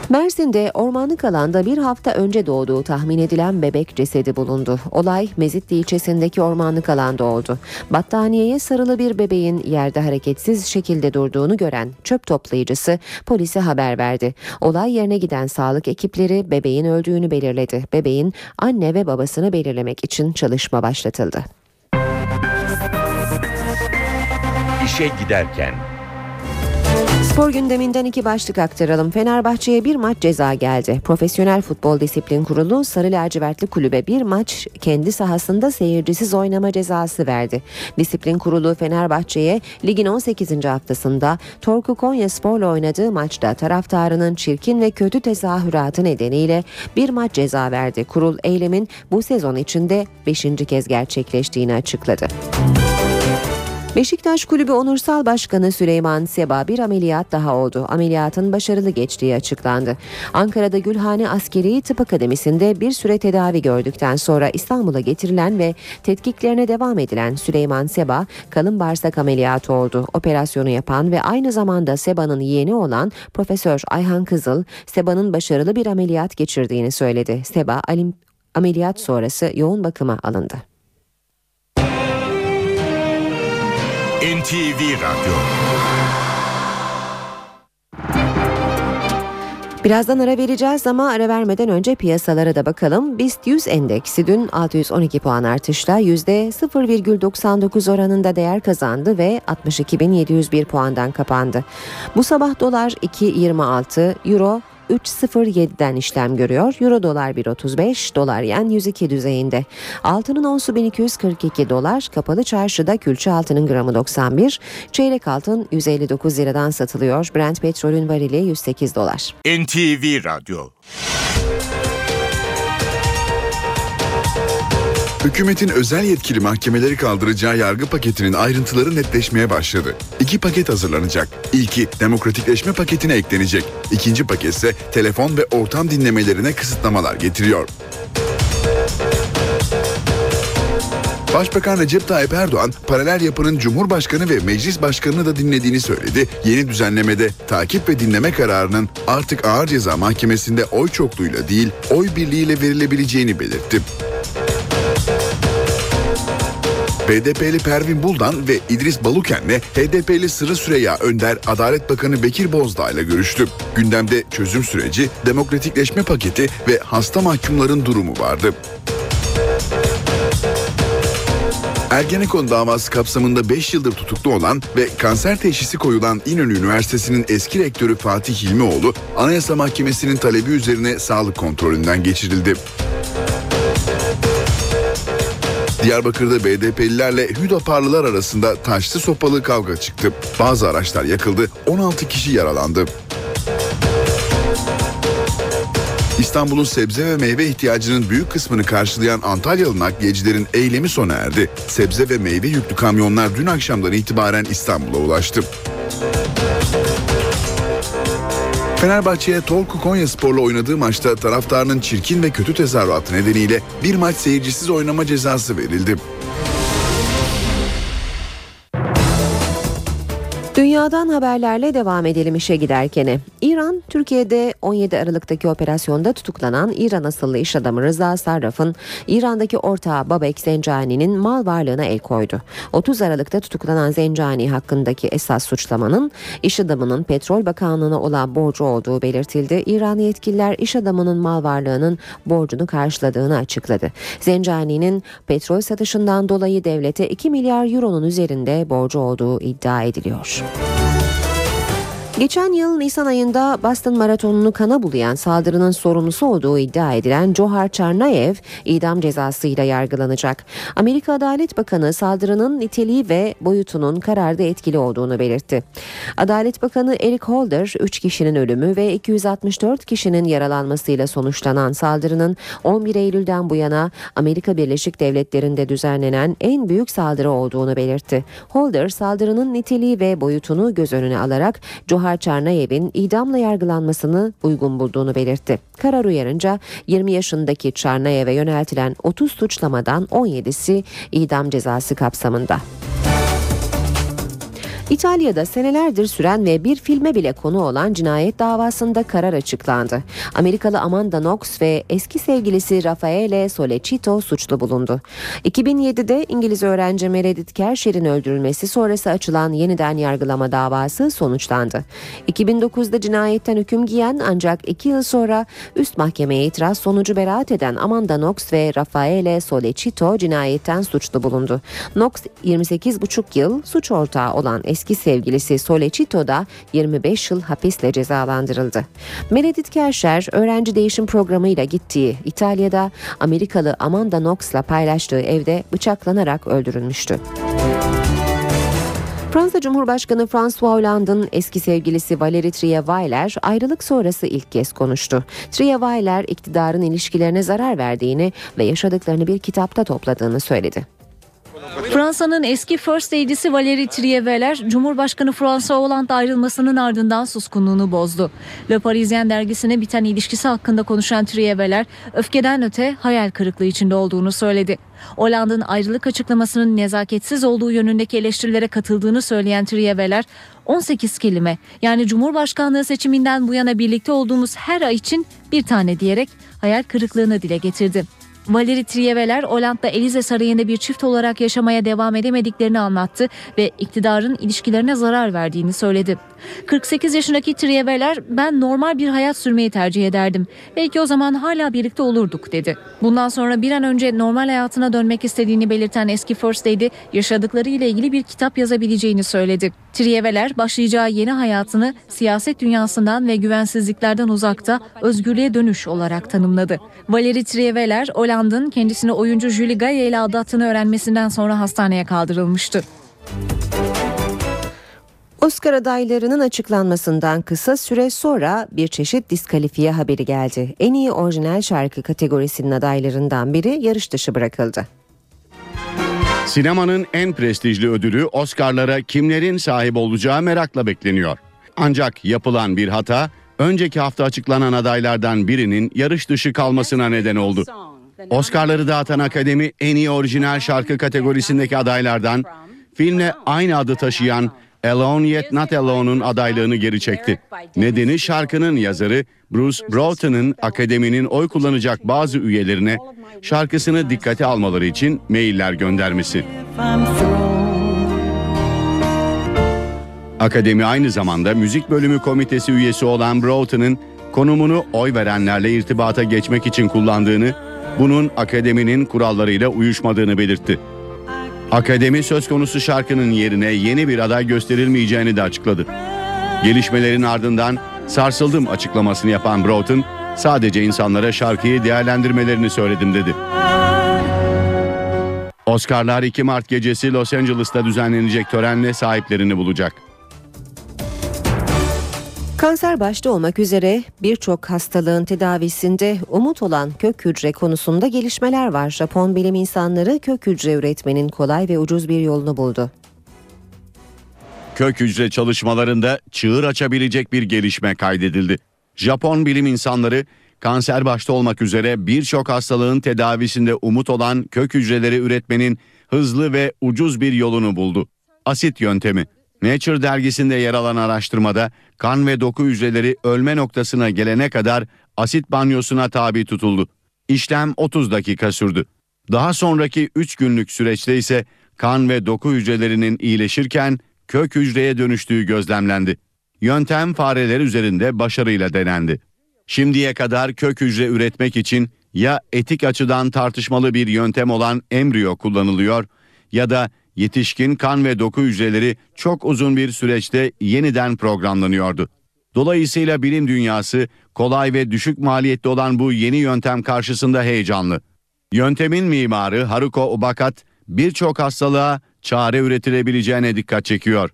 Mersin'de ormanlık alanda bir hafta önce doğduğu tahmin edilen bebek cesedi bulundu. Olay Mezitli ilçesindeki ormanlık alanda oldu. Battaniyeye sarılı bir bebeğin yerde hareketsiz şekilde durduğunu gören çöp toplayıcısı polise haber verdi. Olay yerine giden sağlık ekipleri bebeğin öldüğünü belirledi. Bebeğin anne ve babasını belirlemek için çalışma başlatıldı. İşe giderken Spor gündeminden iki başlık aktaralım. Fenerbahçe'ye bir maç ceza geldi. Profesyonel Futbol Disiplin Kurulu Sarı Lacivertli Kulübe bir maç kendi sahasında seyircisiz oynama cezası verdi. Disiplin Kurulu Fenerbahçe'ye ligin 18. haftasında Torku Konya Spor'la oynadığı maçta taraftarının çirkin ve kötü tezahüratı nedeniyle bir maç ceza verdi. Kurul eylemin bu sezon içinde 5. kez gerçekleştiğini açıkladı. Beşiktaş Kulübü Onursal Başkanı Süleyman Seba bir ameliyat daha oldu. Ameliyatın başarılı geçtiği açıklandı. Ankara'da Gülhane Askeri Tıp Akademisi'nde bir süre tedavi gördükten sonra İstanbul'a getirilen ve tetkiklerine devam edilen Süleyman Seba kalın bağırsak ameliyatı oldu. Operasyonu yapan ve aynı zamanda Seba'nın yeğeni olan Profesör Ayhan Kızıl, Seba'nın başarılı bir ameliyat geçirdiğini söyledi. Seba ameliyat sonrası yoğun bakıma alındı. NTV Radyo Birazdan ara vereceğiz ama ara vermeden önce piyasalara da bakalım. BIST 100 endeksi dün 612 puan artışla %0,99 oranında değer kazandı ve 62.701 puandan kapandı. Bu sabah dolar 2.26, euro 3.07'den işlem görüyor. Euro dolar 1.35, dolar yen 102 düzeyinde. Altının onsu 1242 dolar, kapalı çarşıda külçe altının gramı 91, çeyrek altın 159 liradan satılıyor. Brent petrolün varili 108 dolar. NTV Radyo Hükümetin özel yetkili mahkemeleri kaldıracağı yargı paketinin ayrıntıları netleşmeye başladı. İki paket hazırlanacak. İlki demokratikleşme paketine eklenecek. İkinci paket ise telefon ve ortam dinlemelerine kısıtlamalar getiriyor. Başbakan Recep Tayyip Erdoğan paralel yapının Cumhurbaşkanı ve Meclis Başkanı'nı da dinlediğini söyledi. Yeni düzenlemede takip ve dinleme kararının artık ağır ceza mahkemesinde oy çokluğuyla değil oy birliğiyle verilebileceğini belirtti. BDP'li Pervin Buldan ve İdris Baluken'le HDP'li Sırrı Süreyya Önder Adalet Bakanı Bekir Bozdağ ile görüştü. Gündemde çözüm süreci, demokratikleşme paketi ve hasta mahkumların durumu vardı. Ergenekon davası kapsamında 5 yıldır tutuklu olan ve kanser teşhisi koyulan İnönü Üniversitesi'nin eski rektörü Fatih Hilmioğlu, Anayasa Mahkemesi'nin talebi üzerine sağlık kontrolünden geçirildi. Diyarbakır'da BDP'lilerle Hüdaparlılar arasında taşlı sopalı kavga çıktı. Bazı araçlar yakıldı, 16 kişi yaralandı. İstanbul'un sebze ve meyve ihtiyacının büyük kısmını karşılayan Antalyalı nakliyecilerin eylemi sona erdi. Sebze ve meyve yüklü kamyonlar dün akşamdan itibaren İstanbul'a ulaştı. Fenerbahçe'ye Torku Konya Spor'la oynadığı maçta taraftarının çirkin ve kötü tezahüratı nedeniyle bir maç seyircisiz oynama cezası verildi. Dünyadan haberlerle devam edelim işe giderken. İran, Türkiye'de 17 Aralık'taki operasyonda tutuklanan İran asıllı iş adamı Rıza Sarraf'ın İran'daki ortağı Babek Zencani'nin mal varlığına el koydu. 30 Aralık'ta tutuklanan Zencani hakkındaki esas suçlamanın iş adamının Petrol Bakanlığı'na olan borcu olduğu belirtildi. İran yetkililer iş adamının mal varlığının borcunu karşıladığını açıkladı. Zencani'nin petrol satışından dolayı devlete 2 milyar euronun üzerinde borcu olduğu iddia ediliyor. Música Geçen yıl Nisan ayında Boston Maratonu'nu kana bulayan saldırının sorumlusu olduğu iddia edilen Johar Çarnayev idam cezasıyla yargılanacak. Amerika Adalet Bakanı saldırının niteliği ve boyutunun kararda etkili olduğunu belirtti. Adalet Bakanı Eric Holder 3 kişinin ölümü ve 264 kişinin yaralanmasıyla sonuçlanan saldırının 11 Eylül'den bu yana Amerika Birleşik Devletleri'nde düzenlenen en büyük saldırı olduğunu belirtti. Holder saldırının niteliği ve boyutunu göz önüne alarak Johar Bahar Çarnayev'in idamla yargılanmasını uygun bulduğunu belirtti. Karar uyarınca 20 yaşındaki Çarnayev'e yöneltilen 30 suçlamadan 17'si idam cezası kapsamında. İtalya'da senelerdir süren ve bir filme bile konu olan cinayet davasında karar açıklandı. Amerikalı Amanda Knox ve eski sevgilisi Raffaele Solecito suçlu bulundu. 2007'de İngiliz öğrenci Meredith Kershir'in öldürülmesi sonrası açılan yeniden yargılama davası sonuçlandı. 2009'da cinayetten hüküm giyen ancak 2 yıl sonra üst mahkemeye itiraz sonucu beraat eden Amanda Knox ve Raffaele Solecito cinayetten suçlu bulundu. Knox 28,5 yıl suç ortağı olan eski sevgilisi Solecito da 25 yıl hapisle cezalandırıldı. Meredith Kerşer öğrenci değişim programıyla gittiği İtalya'da Amerikalı Amanda Knox'la paylaştığı evde bıçaklanarak öldürülmüştü. Fransa Cumhurbaşkanı François Hollande'ın eski sevgilisi Valérie Trierweiler ayrılık sonrası ilk kez konuştu. Trierweiler iktidarın ilişkilerine zarar verdiğini ve yaşadıklarını bir kitapta topladığını söyledi. Fransa'nın eski First Lady'si Valérie Trierweiler, Cumhurbaşkanı François Hollande ayrılmasının ardından suskunluğunu bozdu. Le Parisien dergisine biten ilişkisi hakkında konuşan Trierweiler, öfkeden öte hayal kırıklığı içinde olduğunu söyledi. Hollande'ın ayrılık açıklamasının nezaketsiz olduğu yönündeki eleştirilere katıldığını söyleyen Trierweiler, 18 kelime yani Cumhurbaşkanlığı seçiminden bu yana birlikte olduğumuz her ay için bir tane diyerek hayal kırıklığını dile getirdi. Valeri Trierweiler Hollanda'da Elize Sarayı'nda bir çift olarak yaşamaya devam edemediklerini anlattı ve iktidarın ilişkilerine zarar verdiğini söyledi. 48 yaşındaki Trierweiler ben normal bir hayat sürmeyi tercih ederdim. Belki o zaman hala birlikte olurduk dedi. Bundan sonra bir an önce normal hayatına dönmek istediğini belirten eski First Lady yaşadıkları ile ilgili bir kitap yazabileceğini söyledi. Trierweiler başlayacağı yeni hayatını siyaset dünyasından ve güvensizliklerden uzakta özgürlüğe dönüş olarak tanımladı. Valeri Trierweiler Hollande'ın kendisini oyuncu Julie Gaye ile aldattığını öğrenmesinden sonra hastaneye kaldırılmıştı. Oscar adaylarının açıklanmasından kısa süre sonra bir çeşit diskalifiye haberi geldi. En iyi orijinal şarkı kategorisinin adaylarından biri yarış dışı bırakıldı. Sinemanın en prestijli ödülü Oscar'lara kimlerin sahip olacağı merakla bekleniyor. Ancak yapılan bir hata önceki hafta açıklanan adaylardan birinin yarış dışı kalmasına neden oldu. Oscar'ları dağıtan akademi en iyi orijinal şarkı kategorisindeki adaylardan filmle aynı adı taşıyan Alone Yet Not Alone'un adaylığını geri çekti. Nedeni şarkının yazarı Bruce Broughton'ın akademinin oy kullanacak bazı üyelerine şarkısını dikkate almaları için mailler göndermesi. Akademi aynı zamanda müzik bölümü komitesi üyesi olan Broughton'ın konumunu oy verenlerle irtibata geçmek için kullandığını, bunun akademinin kurallarıyla uyuşmadığını belirtti. Akademi söz konusu şarkının yerine yeni bir aday gösterilmeyeceğini de açıkladı. Gelişmelerin ardından sarsıldım açıklamasını yapan Broughton, sadece insanlara şarkıyı değerlendirmelerini söyledim dedi. Oscar'lar 2 Mart gecesi Los Angeles'ta düzenlenecek törenle sahiplerini bulacak. Kanser başta olmak üzere birçok hastalığın tedavisinde umut olan kök hücre konusunda gelişmeler var. Japon bilim insanları kök hücre üretmenin kolay ve ucuz bir yolunu buldu. Kök hücre çalışmalarında çığır açabilecek bir gelişme kaydedildi. Japon bilim insanları kanser başta olmak üzere birçok hastalığın tedavisinde umut olan kök hücreleri üretmenin hızlı ve ucuz bir yolunu buldu. Asit yöntemi. Nature dergisinde yer alan araştırmada kan ve doku hücreleri ölme noktasına gelene kadar asit banyosuna tabi tutuldu. İşlem 30 dakika sürdü. Daha sonraki 3 günlük süreçte ise kan ve doku hücrelerinin iyileşirken kök hücreye dönüştüğü gözlemlendi. Yöntem fareler üzerinde başarıyla denendi. Şimdiye kadar kök hücre üretmek için ya etik açıdan tartışmalı bir yöntem olan embriyo kullanılıyor ya da yetişkin kan ve doku hücreleri çok uzun bir süreçte yeniden programlanıyordu. Dolayısıyla bilim dünyası kolay ve düşük maliyetli olan bu yeni yöntem karşısında heyecanlı. Yöntemin mimarı Haruko Obakat birçok hastalığa çare üretilebileceğine dikkat çekiyor.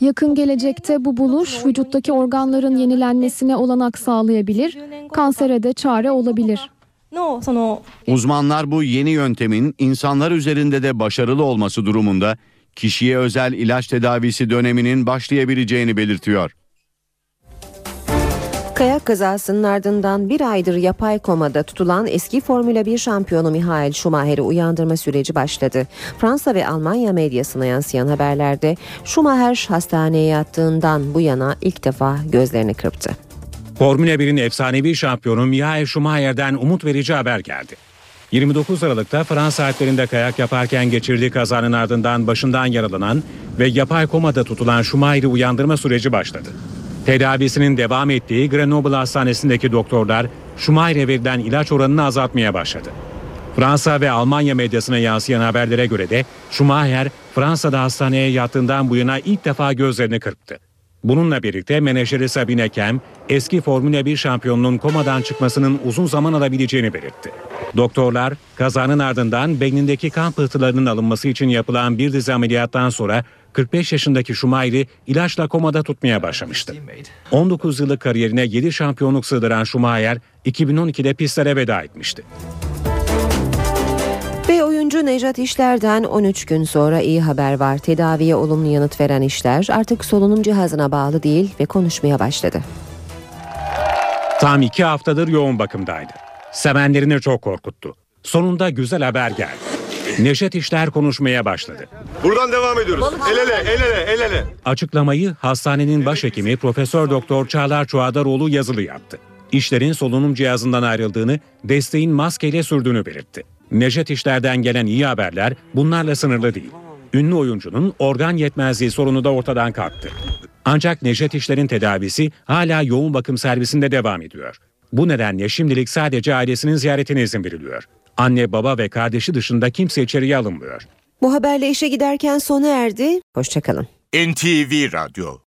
Yakın gelecekte bu buluş vücuttaki organların yenilenmesine olanak sağlayabilir, kansere de çare olabilir. Uzmanlar bu yeni yöntemin insanlar üzerinde de başarılı olması durumunda kişiye özel ilaç tedavisi döneminin başlayabileceğini belirtiyor. Kayak kazasının ardından bir aydır yapay komada tutulan eski Formula 1 şampiyonu Michael Schumacher'i uyandırma süreci başladı. Fransa ve Almanya medyasına yansıyan haberlerde Schumacher hastaneye yattığından bu yana ilk defa gözlerini kırptı. Formula 1'in efsanevi şampiyonu Michael Schumacher'den umut verici haber geldi. 29 Aralık'ta Fransa Alplerinde kayak yaparken geçirdiği kazanın ardından başından yaralanan ve yapay komada tutulan Schumacher'i uyandırma süreci başladı. Tedavisinin devam ettiği Grenoble Hastanesi'ndeki doktorlar Schumacher'e verilen ilaç oranını azaltmaya başladı. Fransa ve Almanya medyasına yansıyan haberlere göre de Schumacher Fransa'da hastaneye yattığından bu yana ilk defa gözlerini kırptı. Bununla birlikte menajeri Sabine Kem eski Formula 1 şampiyonunun komadan çıkmasının uzun zaman alabileceğini belirtti. Doktorlar kazanın ardından beynindeki kan pıhtılarının alınması için yapılan bir dizi ameliyattan sonra 45 yaşındaki Schumacher'i ilaçla komada tutmaya başlamıştı. 19 yıllık kariyerine 7 şampiyonluk sığdıran Schumacher 2012'de pistlere veda etmişti. Ve oyuncu Nejat İşler'den 13 gün sonra iyi haber var. Tedaviye olumlu yanıt veren İşler artık solunum cihazına bağlı değil ve konuşmaya başladı. Tam iki haftadır yoğun bakımdaydı. Sevenlerini çok korkuttu. Sonunda güzel haber geldi. Neşet İşler konuşmaya başladı. Buradan devam ediyoruz. El ele, el ele, el ele. Açıklamayı hastanenin başhekimi Profesör Doktor Çağlar Çuadaroğlu yazılı yaptı. İşlerin solunum cihazından ayrıldığını, desteğin maskeyle sürdüğünü belirtti. Nejat İşler'den gelen iyi haberler bunlarla sınırlı değil. Ünlü oyuncunun organ yetmezliği sorunu da ortadan kalktı. Ancak Nejat İşler'in tedavisi hala yoğun bakım servisinde devam ediyor. Bu nedenle şimdilik sadece ailesinin ziyaretine izin veriliyor. Anne, baba ve kardeşi dışında kimse içeriye alınmıyor. Bu haberle işe giderken sona erdi. Hoşçakalın. NTV Radyo